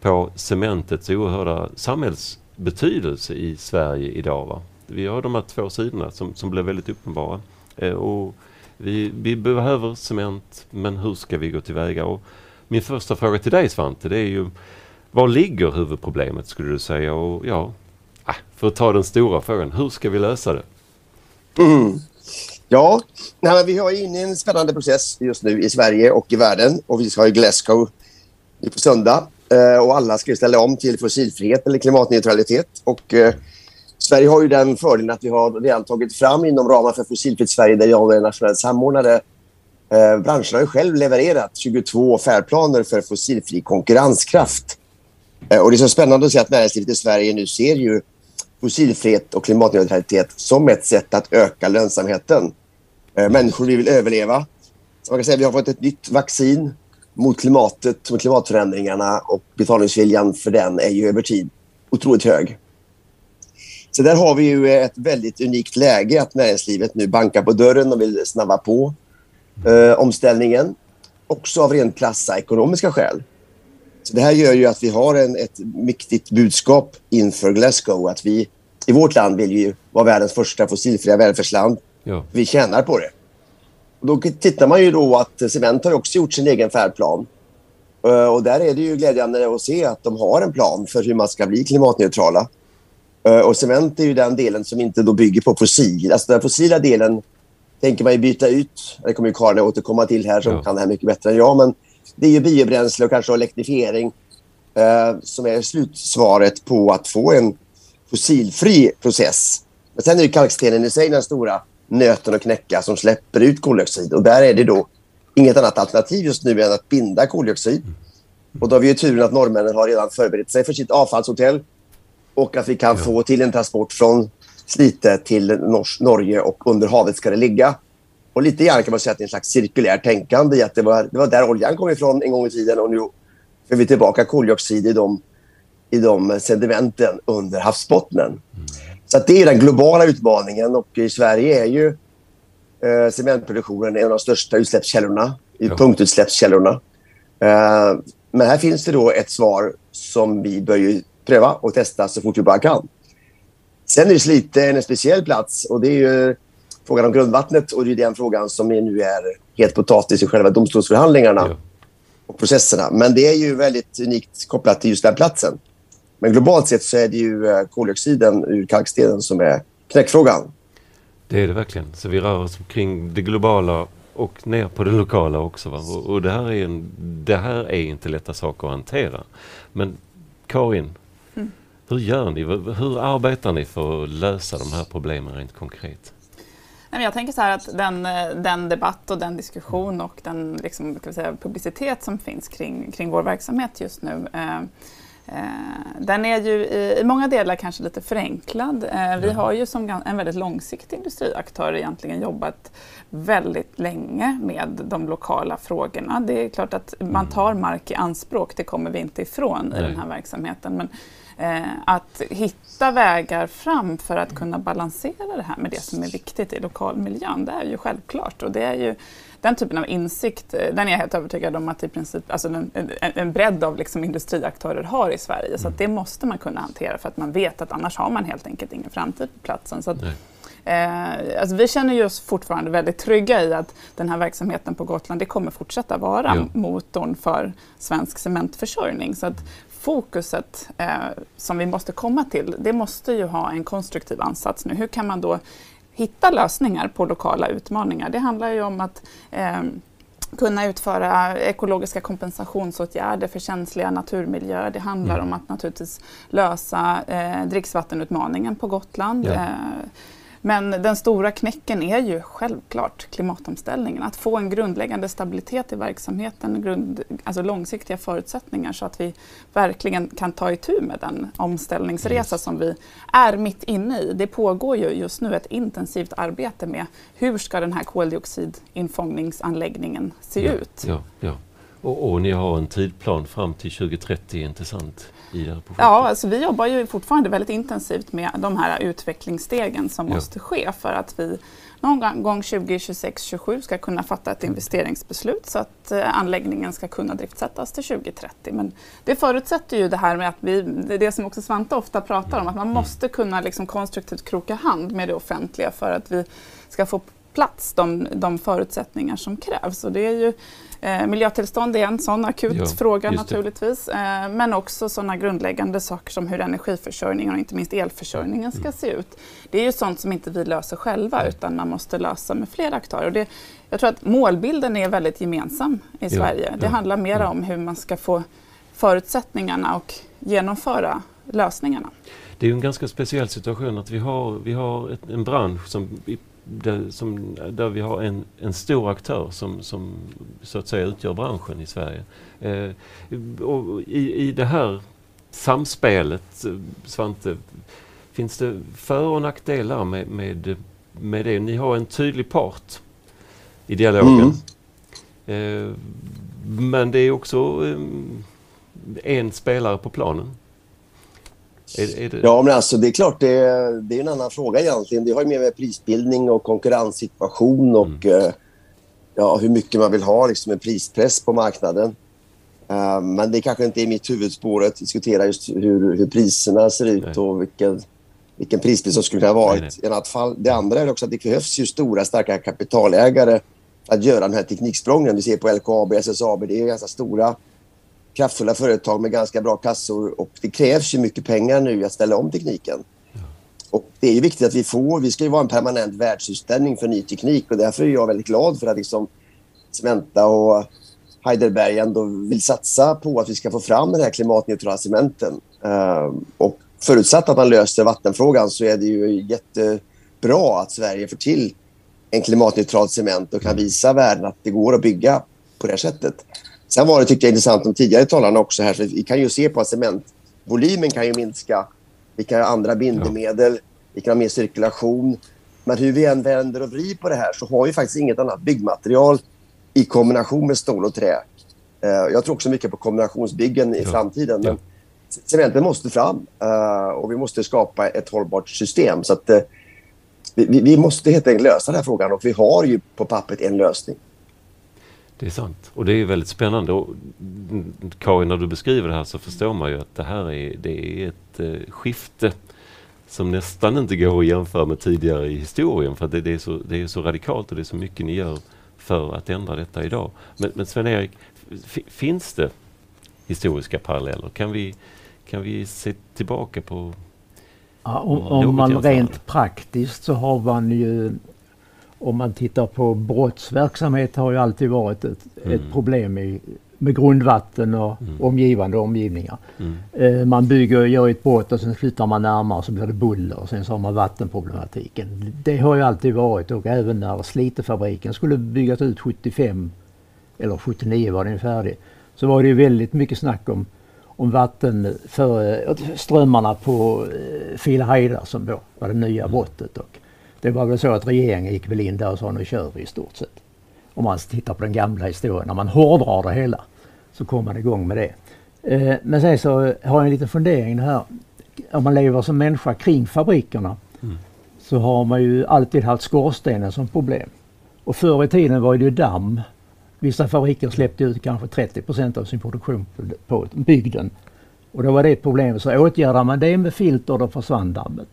på cementets oerhörda samhällsbetydelse i Sverige idag. Va? Vi har de här två sidorna som, som blir väldigt uppenbara. Eh, och vi, vi, behöver cement, men hur ska vi gå tillväga? Och min första fråga till dig Svante, det är ju var ligger huvudproblemet skulle du säga? Och ja, ah, för att ta den stora frågan, hur ska vi lösa det? Mm. Ja, nej, vi har inne i en spännande process just nu i Sverige och i världen och vi ska i Glasgow på söndag eh, och alla ska ställa om till fossilfrihet eller klimatneutralitet. Och, eh, Sverige har ju den fördelen att vi har redan tagit fram inom ramen för Fossilfritt Sverige där jag är nationell samordnare. Eh, branschen har ju själv levererat 22 färdplaner för fossilfri konkurrenskraft. Eh, och det är så spännande att se att näringslivet i Sverige nu ser ju fossilfrihet och klimatneutralitet som ett sätt att öka lönsamheten. Eh, människor vill överleva. Så man kan säga att vi har fått ett nytt vaccin mot klimatet, mot klimatförändringarna och betalningsviljan för den är ju över tid otroligt hög. Så där har vi ju ett väldigt unikt läge att näringslivet nu bankar på dörren och vill snabba på eh, omställningen. Också av rent krassa ekonomiska skäl. Så det här gör ju att vi har en, ett viktigt budskap inför Glasgow. Att vi i vårt land vill ju vara världens första fossilfria välfärdsland. Ja. Vi tjänar på det. Då tittar man ju då att Cement har också gjort sin egen färdplan. Eh, och där är det ju glädjande att se att de har en plan för hur man ska bli klimatneutrala. Eh, och cement är ju den delen som inte då bygger på fossil. Alltså den fossila delen tänker man ju byta ut. Det kommer ju Karin återkomma till här som ja. kan det här mycket bättre än jag. Men det är ju biobränsle och kanske elektrifiering eh, som är slutsvaret på att få en fossilfri process. Men sen är ju kalkstenen i sig den stora nöten att knäcka som släpper ut koldioxid. Och där är det då inget annat alternativ just nu än att binda koldioxid. Och då har vi ju turen att norrmännen har redan förberett sig för sitt avfallshotell och att vi kan ja. få till en transport från Slite till Nors Norge och under havet ska det ligga. Och lite grann kan man säga att det är en slags cirkulärt tänkande att det var, det var där oljan kom ifrån en gång i tiden och nu får vi tillbaka koldioxid i de, i de sedimenten under havsbottnen. Mm. Så det är den globala utmaningen och i Sverige är ju eh, cementproduktionen en av de största utsläppskällorna, ja. punktutsläppskällorna. Eh, men här finns det då ett svar som vi bör pröva och testa så fort vi bara kan. Sen är Slite en speciell plats och det är ju frågan om grundvattnet och det är den frågan som nu är helt potatis i själva domstolsförhandlingarna ja. och processerna. Men det är ju väldigt unikt kopplat till just den platsen. Men globalt sett så är det ju eh, koldioxiden ur kalkstenen som är knäckfrågan. Det är det verkligen. Så vi rör oss kring det globala och ner på det lokala också. Va? Och, det, här är en, det här är inte lätta saker att hantera. Men Karin. Hur gör ni? Hur arbetar ni för att lösa de här problemen rent konkret? Jag tänker så här att den, den debatt och den diskussion och den liksom, säga, publicitet som finns kring, kring vår verksamhet just nu eh, den är ju i, många delar kanske lite förenklad. Vi har ju som en väldigt långsiktig industriaktör egentligen jobbat väldigt länge med de lokala frågorna. Det är klart att man mm. tar mark i anspråk, det kommer vi inte ifrån i den här verksamheten. Men eh, att hitta vägar fram för att kunna balansera det här med det som är viktigt i lokalmiljön, det är ju självklart. Och det är ju den typen av insikt, eh, den är jag helt övertygad om att i princip, alltså en, en, en bredd av liksom industriaktörer har i Sverige. Så det måste man kunna hantera för att man vet att annars har man helt enkelt ingen framtid på platsen. Så att, Eh, alltså vi känner oss fortfarande väldigt trygga i att den här verksamheten på Gotland det kommer fortsätta vara ja. motorn för svensk cementförsörjning. Så att fokuset eh, som vi måste komma till, det måste ju ha en konstruktiv ansats nu. Hur kan man då hitta lösningar på lokala utmaningar? Det handlar ju om att eh, kunna utföra ekologiska kompensationsåtgärder för känsliga naturmiljöer. Det handlar mm. om att naturligtvis lösa eh, dricksvattenutmaningen på Gotland. Ja. Eh, men den stora knäcken är ju självklart klimatomställningen. Att få en grundläggande stabilitet i verksamheten, grund, alltså långsiktiga förutsättningar så att vi verkligen kan ta itu med den omställningsresa som vi är mitt inne i. Det pågår ju just nu ett intensivt arbete med hur ska den här koldioxidinfångningsanläggningen se ja, ut. Ja, ja. Och, och, ni har en tidplan fram till 2030, inte sant? I det här Ja, alltså vi jobbar ju fortfarande väldigt intensivt med de här utvecklingsstegen som ja. måste ske för att vi någon gång 2026-2027 ska kunna fatta ett investeringsbeslut så att eh, anläggningen ska kunna driftsättas till 2030. Men det förutsätter ju det här med att vi, det som också Svante ofta pratar om, att man mm. måste kunna liksom konstruktivt kroka hand med det offentliga för att vi ska få plats de, de förutsättningar som krävs. Och det är ju, eh, miljötillstånd är en sån akut ja, fråga naturligtvis. Eh, men också sådana grundläggande saker som hur energiförsörjningen och inte minst elförsörjningen ska mm. se ut. Det är ju sånt som inte vi löser själva utan man måste lösa med flera aktörer. Och det, jag tror att målbilden är väldigt gemensam i ja, Sverige. Det ja, handlar mer om hur man ska få förutsättningarna och genomföra lösningarna. Det är en ganska speciell situation att vi har, vi har ett, en bransch som där, som, där vi har en, en stor aktör som, som så att säga utgör branschen i Sverige. Eh, och i, I det här samspelet, Svante, finns det för och nackdelar med, med, med det? Ni har en tydlig part i dialogen. Mm. Eh, men det är också eh, en spelare på planen. Är, är det... Ja, men alltså det är klart, det, det är en annan fråga egentligen. Det har ju mer med prisbildning och konkurrenssituation och mm. uh, ja, hur mycket man vill ha liksom, en prispress på marknaden. Uh, men det kanske inte är mitt huvudspår att diskutera just hur, hur priserna ser ut nej. och vilken, vilken prisbild som skulle kunna ha varit i annat fall. Det andra är också att det behövs ju stora, starka kapitalägare att göra den här tekniksprången. Vi ser på LKAB, SSAB, det är ganska stora kraftfulla företag med ganska bra kassor och det krävs ju mycket pengar nu att ställa om tekniken. Och det är ju viktigt att vi får, vi ska ju vara en permanent världsutställning för ny teknik och därför är jag väldigt glad för att liksom Cementa och Heidelberg ändå vill satsa på att vi ska få fram den här klimatneutrala cementen. Uh, och förutsatt att man löser vattenfrågan så är det ju jättebra att Sverige får till en klimatneutral cement och kan visa världen att det går att bygga på det sättet. Sen var det tyckte jag intressant de tidigare talarna också här. För vi kan ju se på att cementvolymen kan ju minska. Vi kan ha andra bindemedel. Ja. Vi kan ha mer cirkulation. Men hur vi än vänder och vrider på det här så har vi faktiskt inget annat byggmaterial i kombination med stål och trä. Uh, jag tror också mycket på kombinationsbyggen i ja. framtiden. Men cementen måste fram uh, och vi måste skapa ett hållbart system. Så att, uh, vi, vi, måste helt enkelt lösa den här frågan och vi har ju på pappret en lösning. Det är sant. Och det är väldigt spännande. Och, Karin, när du beskriver det här så förstår man ju att det här är, det är ett eh, skifte som nästan inte går att jämföra med tidigare i historien. För det, det, är så, det är så radikalt och det är så mycket ni gör för att ändra detta idag. Men, men Sven-Erik, finns det historiska paralleller? Kan vi, kan vi se tillbaka på Ja, om, om man rent praktiskt så har man ju om man tittar på brottsverksamhet har ju alltid varit ett, mm. ett problem i, med grundvatten och mm. omgivande omgivningar. Mm. Eh, man bygger, gör ett brott och sen flyttar man närmare så blir det buller och sen så har man vattenproblematiken. Det har ju alltid varit och även när Slitefabriken skulle byggas ut 75 eller 79 var den färdig så var det ju väldigt mycket snack om om vatten för strömmarna på eh, Filehajdar som då var det nya brottet. Och det var väl så att regeringen gick väl in där och sa nu kör vi i stort sett. Om man tittar på den gamla historien, när man hårdrar det hela så kommer man igång med det. Eh, men sen så har jag en liten fundering här. Om man lever som människa kring fabrikerna mm. så har man ju alltid haft skorstenen som problem. Och förr i tiden var det ju damm. Vissa fabriker släppte ut kanske 30% av sin produktion på bygden. Och då var det ett problem. Så åtgärdar man det med filter då försvann dammet.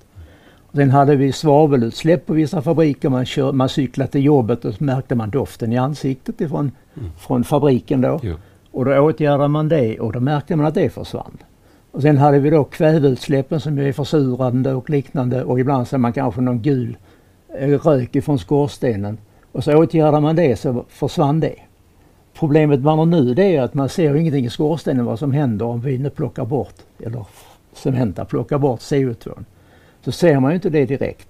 Sen hade vi svavelutsläpp på vissa fabriker. Man, kör, man cyklade till jobbet och så märkte man doften i ansiktet ifrån mm. från fabriken då. Jo. Och då åtgärdade man det och då märkte man att det försvann. Och sen hade vi då kväveutsläppen som är försurande och liknande och ibland ser man kanske någon gul eh, rök ifrån skorstenen. Och så åtgärdar man det så försvann det. Problemet man har nu det är att man ser ingenting i skorstenen vad som händer om vi nu plockar bort, eller Cementa plockar bort CO2. Så ser man ju inte det direkt.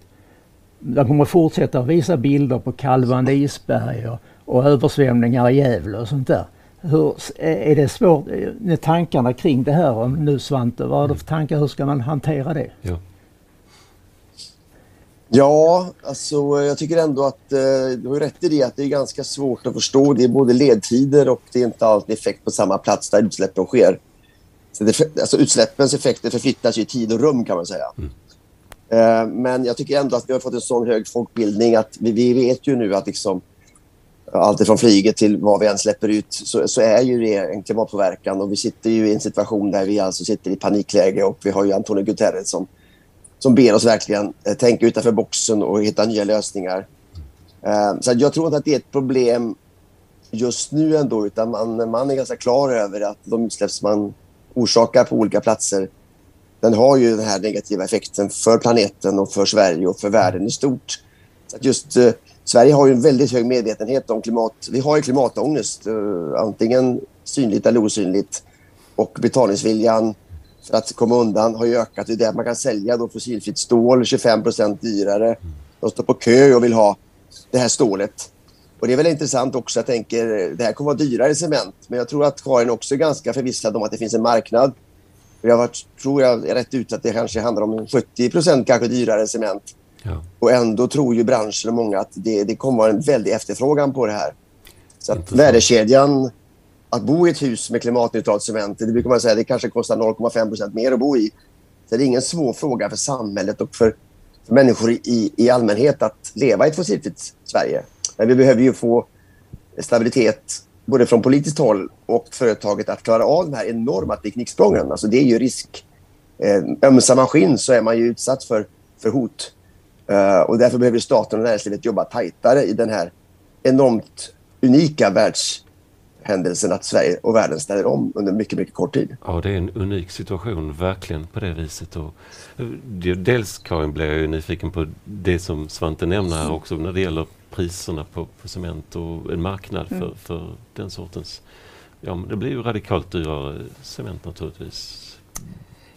De kommer fortsätta visa bilder på kalvande isberg och, och översvämningar i Gävle och sånt där. Hur, är det svårt, med tankarna kring det här om nu Svante, vad har du för tankar, hur ska man hantera det? Ja. Ja, alltså jag tycker ändå att eh, du har rätt i det att det är ganska svårt att förstå. Det är både ledtider och det är inte alltid effekt på samma plats där utsläppen sker. Så det, alltså utsläppens effekter förflyttas i tid och rum kan man säga. Mm. Eh, men jag tycker ändå att vi har fått en sån hög folkbildning att vi, vi vet ju nu att liksom, allt från flyget till vad vi än släpper ut så, så, är ju det en klimatpåverkan och vi sitter ju i en situation där vi alltså sitter i panikläge och vi har ju Antonio Guterres som, som ber oss verkligen eh, tänka utanför boxen och hitta nya lösningar. Eh, så jag tror inte att det är ett problem just nu ändå utan man, man är ganska klar över att de utsläpp man orsakar på olika platser den har ju den här negativa effekten för planeten och för Sverige och för världen i stort. Så just eh, Sverige har ju en väldigt hög medvetenhet om klimat. Vi har ju klimatångest, eh, antingen synligt eller osynligt. Och betalningsviljan för att komma undan har ju ökat. Det är där man kan sälja då fossilfritt stål 25% dyrare. De står på kö och vill ha det här stålet. Och det är väl intressant också. Jag tänker, det här kommer att vara dyrare cement. Men jag tror att Karin också är ganska förvissad om att det finns en marknad. Jag var, tror jag rätt ut att det kanske handlar om 70% kanske dyrare cement. Ja. Och ändå tror ju branschen och många att det, det kommer vara en väldig efterfrågan på det här. Så att värdekedjan, att bo i ett hus med klimatneutral cement, det brukar man säga, det kanske kostar 0,5% mer att bo i. Så det är ingen svår fråga för samhället och för, för människor i, i allmänhet att leva i ett fossilfritt Sverige. Men vi behöver ju få stabilitet både från politiskt håll och företaget att klara av de här enorma tekniksprången. Alltså det är ju risk. Eh, ömsar man skinn så är man ju utsatt för, för hot. Eh, och därför behöver staten och näringslivet jobba tajtare i den här enormt unika världs världshändelsen att Sverige och världen ställer om under mycket, mycket kort tid. Ja, det är en unik situation, verkligen på det viset. Och, eh, dels Karin blir jag ju nyfiken på det som Svante nämner här också när det gäller priserna på, på cement och en marknad för, mm. för den sortens... Ja, men det blir ju radikalt dyrare cement naturligtvis.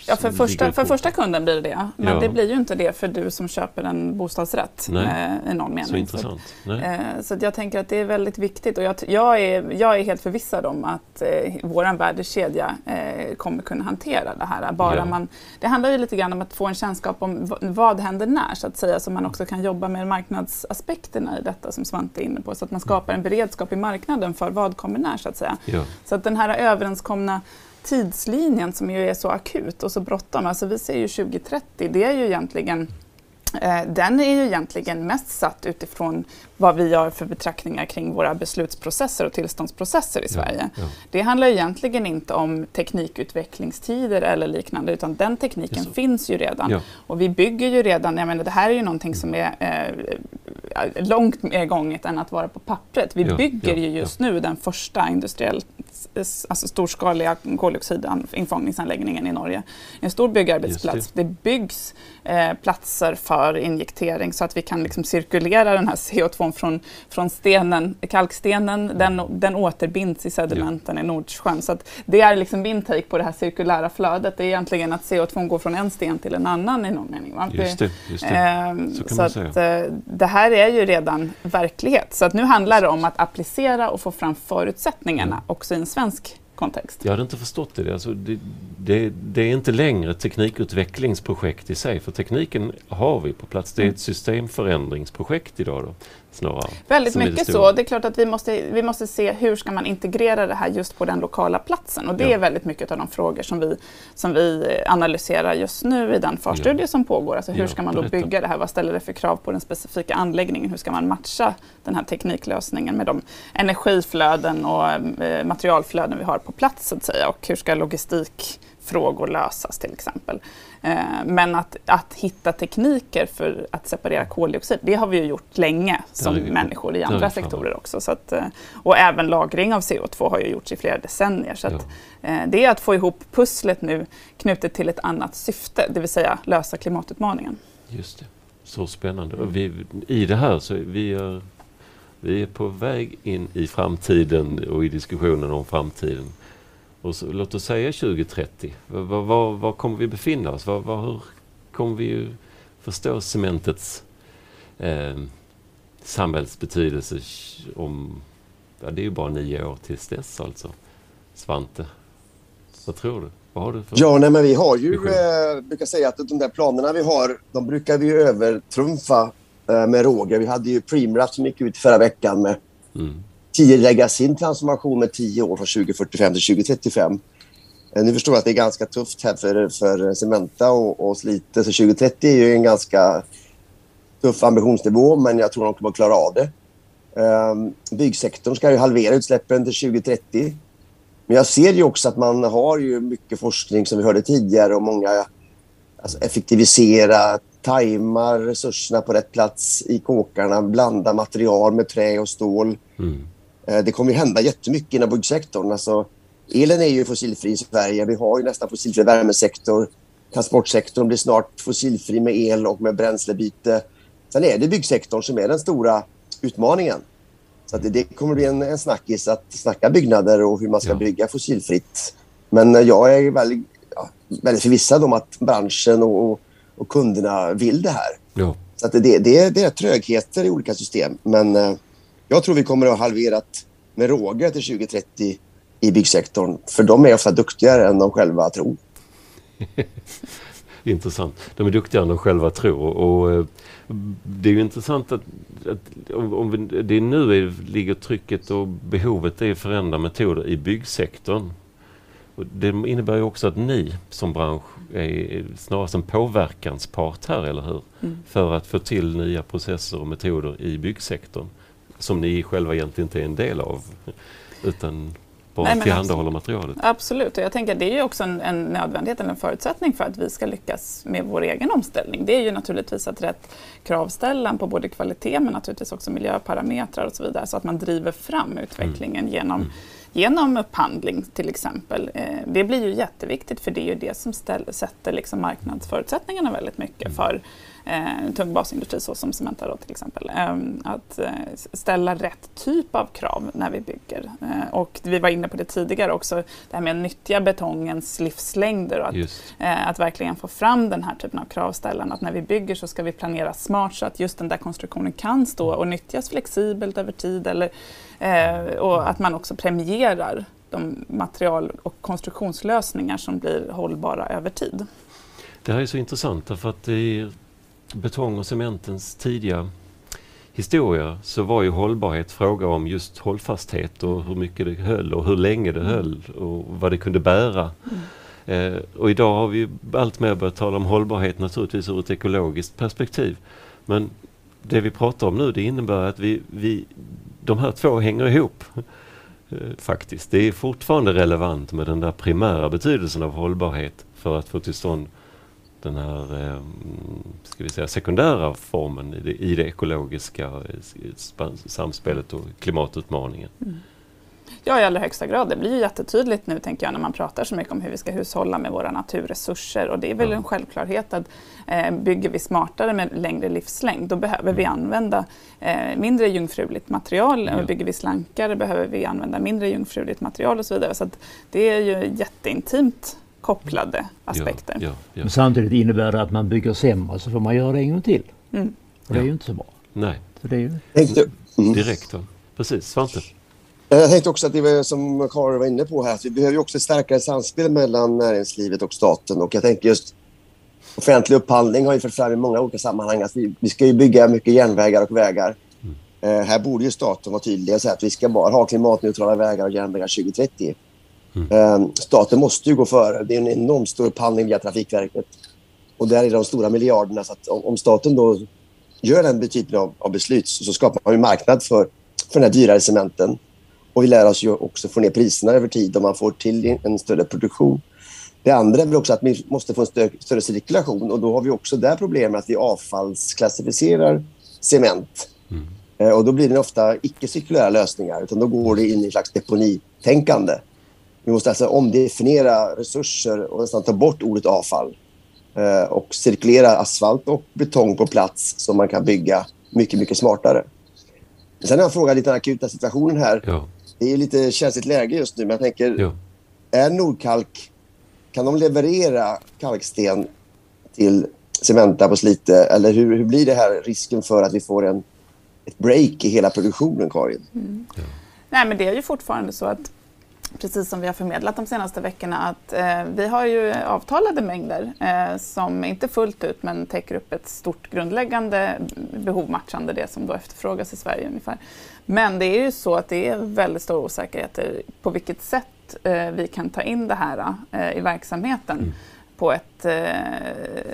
Ja, för första, för första kunden blir det det. Men ja. det blir ju inte det för du som köper en bostadsrätt Nej. i någon mening. Så intressant. Så, eh, så jag tänker att det är väldigt viktigt och jag, jag, är, jag är helt förvissad om att eh, vår värdekedja eh, kommer kunna hantera det här. Bara ja. man, det handlar ju lite grann om att få en kännskap om vad händer när så att säga, så man också kan jobba med marknadsaspekterna i detta som Svante är inne på, så att man skapar en beredskap i marknaden för vad kommer när så att säga. Ja. Så att den här överenskomna tidslinjen som ju är så akut och så bråttom, alltså vi ser ju 2030, det är ju egentligen eh, den är ju egentligen mest satt utifrån vad vi gör för betraktningar kring våra beslutsprocesser och tillståndsprocesser i Sverige. Ja, ja. Det handlar egentligen inte om teknikutvecklingstider eller liknande utan den tekniken finns ju redan. Ja. Och vi bygger ju redan, jag menar det här är ju någonting som är eh, långt mer gånget än att vara på pappret. Vi bygger ju just nu den första industriellt alltså storskaliga koldioxidinfångningsanläggningen i Norge. En stor byggarbetsplats. Det. det. byggs eh, platser för injektering så att vi kan liksom cirkulera den här CO2 från, från stenen, kalkstenen, den, den återbinds i sedimenten ja. i Nordsjön. Så det är liksom min take på det här cirkulära flödet. Det är egentligen att CO2 går från en sten till en annan i någon mening. Va? Just det, just det. Eh, så, så att, eh, det här är ju redan verklighet. Så att nu handlar det om att applicera och få fram förutsättningarna mm. också i en svensk kontext. Jag hade inte förstått det. Alltså det, det. Det är inte längre ett teknikutvecklingsprojekt i sig, för tekniken har vi på plats. Det är ett systemförändringsprojekt idag. Då snarare. Väldigt mycket så. Det är klart att vi måste, vi måste se hur ska man integrera det här just på den lokala platsen. Och det ja. är väldigt mycket av de frågor som vi, som vi analyserar just nu i den förstudie ja. som pågår. Alltså hur ja, ska man då bygga det här? Vad ställer det för krav på den specifika anläggningen? Hur ska man matcha den här tekniklösningen med de energiflöden och eh, materialflöden vi har på plats så att säga? Och hur ska logistikfrågor lösas till exempel? Eh, men att, att hitta tekniker för att separera koldioxid, det har vi ju gjort länge som människor i andra sektorer också. Så att, eh, och även lagring av CO2 har ju gjorts i flera decennier. Så att, eh, det är att få ihop pusslet nu knutet till ett annat syfte, det vill säga lösa klimatutmaningen. Just det, så spännande. Och vi, I det här så vi är vi är på väg in i framtiden och i diskussionen om framtiden. Och så, låt oss säga 2030. Var, var, var kommer vi befinna oss? Var, var, hur kommer vi förstå cementets eh, samhällsbetydelse om... Ja, det är ju bara nio år tills dess alltså. Svante, vad tror du? Vad har du för ja, nej, men vi har ju, eh, brukar säga att de där planerna vi har, de brukar vi övertrumfa eh, med råge. Vi hade ju Preemraff som gick ut förra veckan med mm tidigarelägga sin transformation med tio år från 2045 till 2035. Eh, nu förstår jag att det är ganska tufft här för, för Cementa och, och Slite, så 2030 är ju en ganska tuff ambitionsnivå, men jag tror de kommer att klara av det. Um, byggsektorn ska ju halvera utsläppen till 2030. Men jag ser ju också att man har ju mycket forskning som vi hörde tidigare och många alltså effektivisera, tajma resurserna på rätt plats i kåkarna, blanda material med trä och stål. Mm. Eh, det kommer ju hända jättemycket inom byggsektorn. Alltså, elen är ju fossilfri i Sverige. Vi har ju nästan fossilfri värmesektor. Transportsektorn blir snart fossilfri med el och med bränslebyte. Sen är det byggsektorn som är den stora utmaningen. Så det, det, kommer bli en, en snackis att snacka byggnader och hur man ska ja. bygga fossilfritt. Men eh, jag är väldigt, ja, väldigt förvissad om att branschen och, och kunderna vill det här. Ja. Så att det, det, det är trögheter i olika system. Men eh, jag tror vi kommer att ha halverat med råge till 2030 i byggsektorn. För de är ofta duktigare än de själva tror. intressant. De är duktigare än de själva tror. Och, eh, det är ju intressant att, att om, om vi, det är nu är, ligger trycket och behovet är att förändra metoder i byggsektorn. Och det innebär ju också att ni som bransch är snarast en påverkanspart här, eller hur? Mm. För att få till nya processer och metoder i byggsektorn som ni själva egentligen inte är en del av. Utan bara Nej, tillhandahåller materialet. Absolut, och jag tänker att det är ju också en, en nödvändighet eller en förutsättning för att vi ska lyckas med vår egen omställning. Det är ju naturligtvis att rätt kravställan på både kvalitet men naturligtvis också miljöparametrar och så vidare så att man driver fram utvecklingen mm. genom mm genom upphandling till exempel. Eh, det blir ju jätteviktigt för det är ju det som ställ, sätter liksom marknadsförutsättningarna väldigt mycket mm. för eh, tung basindustri så som Cementa då till exempel. Eh, att ställa rätt typ av krav när vi bygger. Eh, och vi var inne på det tidigare också, det här med att nyttja betongens livslängder och att, eh, att verkligen få fram den här typen av kravställan. Att när vi bygger så ska vi planera smart så att just den där konstruktionen kan stå och nyttjas flexibelt över tid eller Eh, och att man också premierar de material och konstruktionslösningar som blir hållbara över tid. Det här är så intressant därför att i betong och cementens tidiga historia så var ju hållbarhet fråga om just hållfasthet och hur mycket det höll och hur länge det mm. höll och vad det kunde bära. Mm. Eh, och idag har vi allt mer börjat tala om hållbarhet naturligtvis ur ett ekologiskt perspektiv. Men det vi pratar om nu det innebär att vi, vi de här två hänger ihop. Eh, faktiskt. Det är fortfarande relevant med den där primära betydelsen av hållbarhet för att få till stånd den här eh, ska vi säga, sekundära formen i det, i det ekologiska eh, samspelet och klimatutmaningen. Mm. Ja, i allra högsta grad. Det blir ju jättetydligt nu, tänker jag, när man pratar så mycket om hur vi ska hushålla med våra naturresurser. Och det är väl ja. en självklarhet att eh, bygger vi smartare med längre livslängd, då behöver vi mm. använda eh, mindre jungfruligt material. Ja. Bygger vi slankare behöver vi använda mindre jungfruligt material och så vidare. Så det är ju jätteintimt kopplade aspekter. Ja, ja, Men samtidigt innebär det att man bygger sämre så får man göra det en gång till. Mm. Och det är ju inte så bra. Nej. Så det är ju... Mm. Direkt. Va? Precis, Svante? Jag tänkte också att det var som Karin var inne på här, att vi behöver också ett starkare samspel mellan näringslivet och staten. Och jag tänker just offentlig upphandling har ju fört fram i många olika sammanhang att vi, vi ska ju bygga mycket järnvägar och vägar. Mm. Eh, här borde ju staten vara tydlig och säga att vi ska bara ha klimatneutrala vägar och järnvägar 2030. Mm. Eh, staten måste ju gå före. Det är en enormt stor upphandling via Trafikverket. Och där är de stora miljarderna. Så om, staten då gör den typen av, av beslut så, skapar man ju marknad för, för den här dyrare cementen. Och vi lär oss ju också få ner priserna över tid om man får till en större produktion. Det andra är väl också att vi måste få en större, större cirkulation och då har vi också där problemet att vi avfallsklassificerar cement. Mm. Eh, och då blir det ofta icke-cirkulära lösningar utan då går det in i ett slags deponitänkande. Vi måste alltså omdefiniera resurser och nästan ta bort ordet avfall eh, och cirkulera asfalt och betong på plats så man kan bygga mycket, mycket smartare. Sen har jag en fråga, lite akuta situationen här. Ja. Det är lite känsligt läge just nu, men jag tänker, ja. är Nordkalk, kan de leverera kalksten till Cementa på Slite? Eller hur, hur blir det här risken för att vi får en, ett break i hela produktionen, Karin? Mm. Ja. Nej, men det är ju fortfarande så att precis som vi har förmedlat de senaste veckorna, att eh, vi har ju avtalade mängder eh, som inte fullt ut men täcker upp ett stort grundläggande behov matchande det som då efterfrågas i Sverige ungefär. Men det är ju så att det är väldigt stora osäkerheter på vilket sätt eh, vi kan ta in det här eh, i verksamheten. Mm på ett, eh,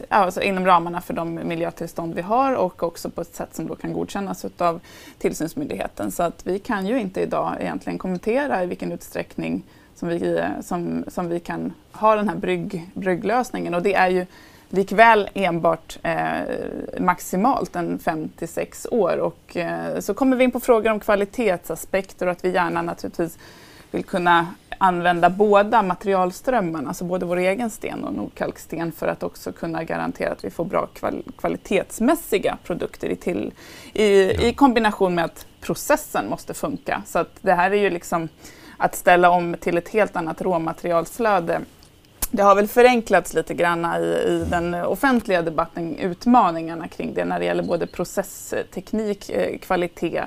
alltså inom ramarna för de miljötillstånd vi har och också på ett sätt som då kan godkännas av tillsynsmyndigheten. Så att vi kan ju inte idag egentligen kommentera i vilken utsträckning som vi, eh, som, som vi kan ha den här brygg, brygglösningen och det är ju likväl enbart eh, maximalt en 5 till 6 år. Och, eh, så kommer vi in på frågor om kvalitetsaspekter och att vi gärna naturligtvis vill kunna använda båda materialströmmarna, alltså både vår egen sten och Nordkalksten för att också kunna garantera att vi får bra kval kvalitetsmässiga produkter i, till, i, ja. i kombination med att processen måste funka. Så att det här är ju liksom att ställa om till ett helt annat råmaterialsflöde det har väl förenklats lite grann i, i, den offentliga debatten, utmaningarna kring det när det gäller både processteknik, eh, kvalitet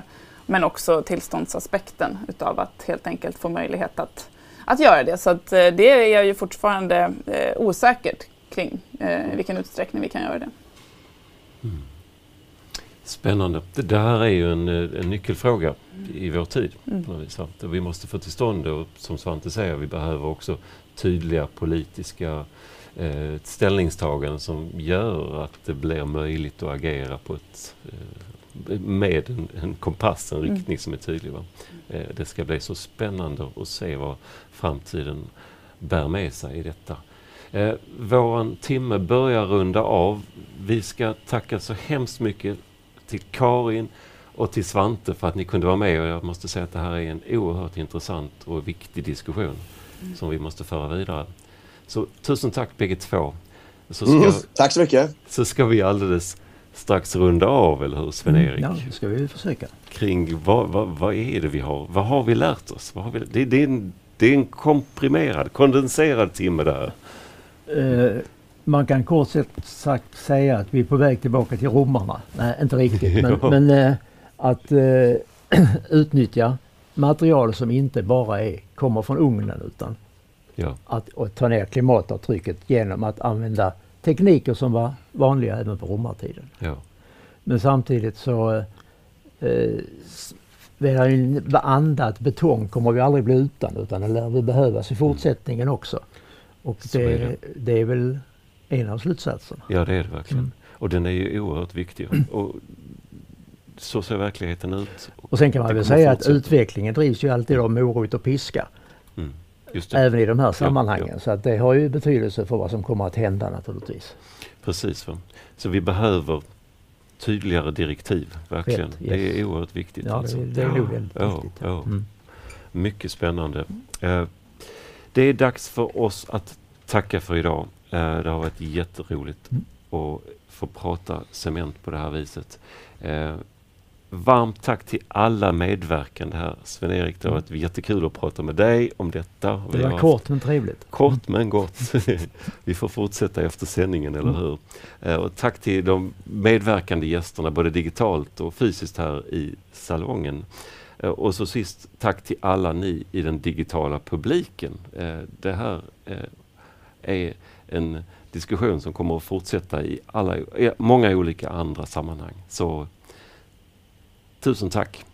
men också tillståndsaspekten utav att helt enkelt få möjlighet att att göra det. Så att, eh, det är ju fortfarande eh, osäkert kring eh, vilken utsträckning vi kan göra det. Mm. Spännande. Det här är ju en, en nyckelfråga i vår tid. Mm. Vi måste få till stånd och som Svante säger, vi behöver också tydliga politiska eh, ställningstaganden som gör att det blir möjligt att agera på ett eh, med en, en kompass, en mm. riktning som är tydlig. Va? Eh, det ska bli så spännande att se vad framtiden bär med sig i detta. Eh, våran timme börjar runda av. Vi ska tacka så hemskt mycket till Karin och till Svante för att ni kunde vara med och jag måste säga att det här är en oerhört intressant och viktig diskussion mm. som vi måste föra vidare. Så tusen tack bägge två. Så ska, mm, tack så mycket. Så ska vi alldeles strax runda av, eller hur Sven-Erik? Mm, ja, det ska vi försöka. Kring vad, vad, vad, är det vi har? Vad har vi lärt oss? Vad har vi, det, det, är en, det är en komprimerad, kondenserad timme där. Uh, man kan kort sagt säga att vi är på väg tillbaka till romarna. Nej, inte riktigt. Men, men uh, att uh, utnyttja material som inte bara är, kommer från ugnen utan ja. att ta ner klimatavtrycket genom att använda tekniker som var vanliga även på romartiden. Ja. Men samtidigt så eh, en andat betong kommer vi aldrig bli utan utan den lär vi behövas i fortsättningen mm. också. Och det, är det. det, är väl en av slutsatserna. Ja det är det verkligen. Mm. Och den är ju oerhört viktig. Och så ser verkligheten ut. Och, och sen kan man väl säga att utvecklingen drivs ju alltid av morot och piska. Mm. Även i de här sammanhangen. Ja, ja. Så att det har ju betydelse för vad som kommer att hända naturligtvis. Precis. Va? Så vi behöver tydligare direktiv, verkligen. Rätt, yes. Det är oerhört viktigt. Ja, alltså. det, det är nog väldigt ja, viktigt. Ja. Mm. Mycket spännande. Uh, det är dags för oss att tacka för idag. Uh, det har varit jätteroligt mm. att få prata cement på det här viset. Uh, Varmt tack till alla medverkande här. Sven-Erik, det har varit jättekul att prata med dig om detta. Det var kort men trevligt. Kort men gott. Vi får fortsätta efter sändningen, eller mm. hur? Eh, och tack till de medverkande gästerna, både digitalt och fysiskt här i salongen. Eh, och så sist, tack till alla ni i den digitala publiken. Eh, det här är en diskussion som kommer att fortsätta i alla, många olika andra sammanhang. Så Tusen tack!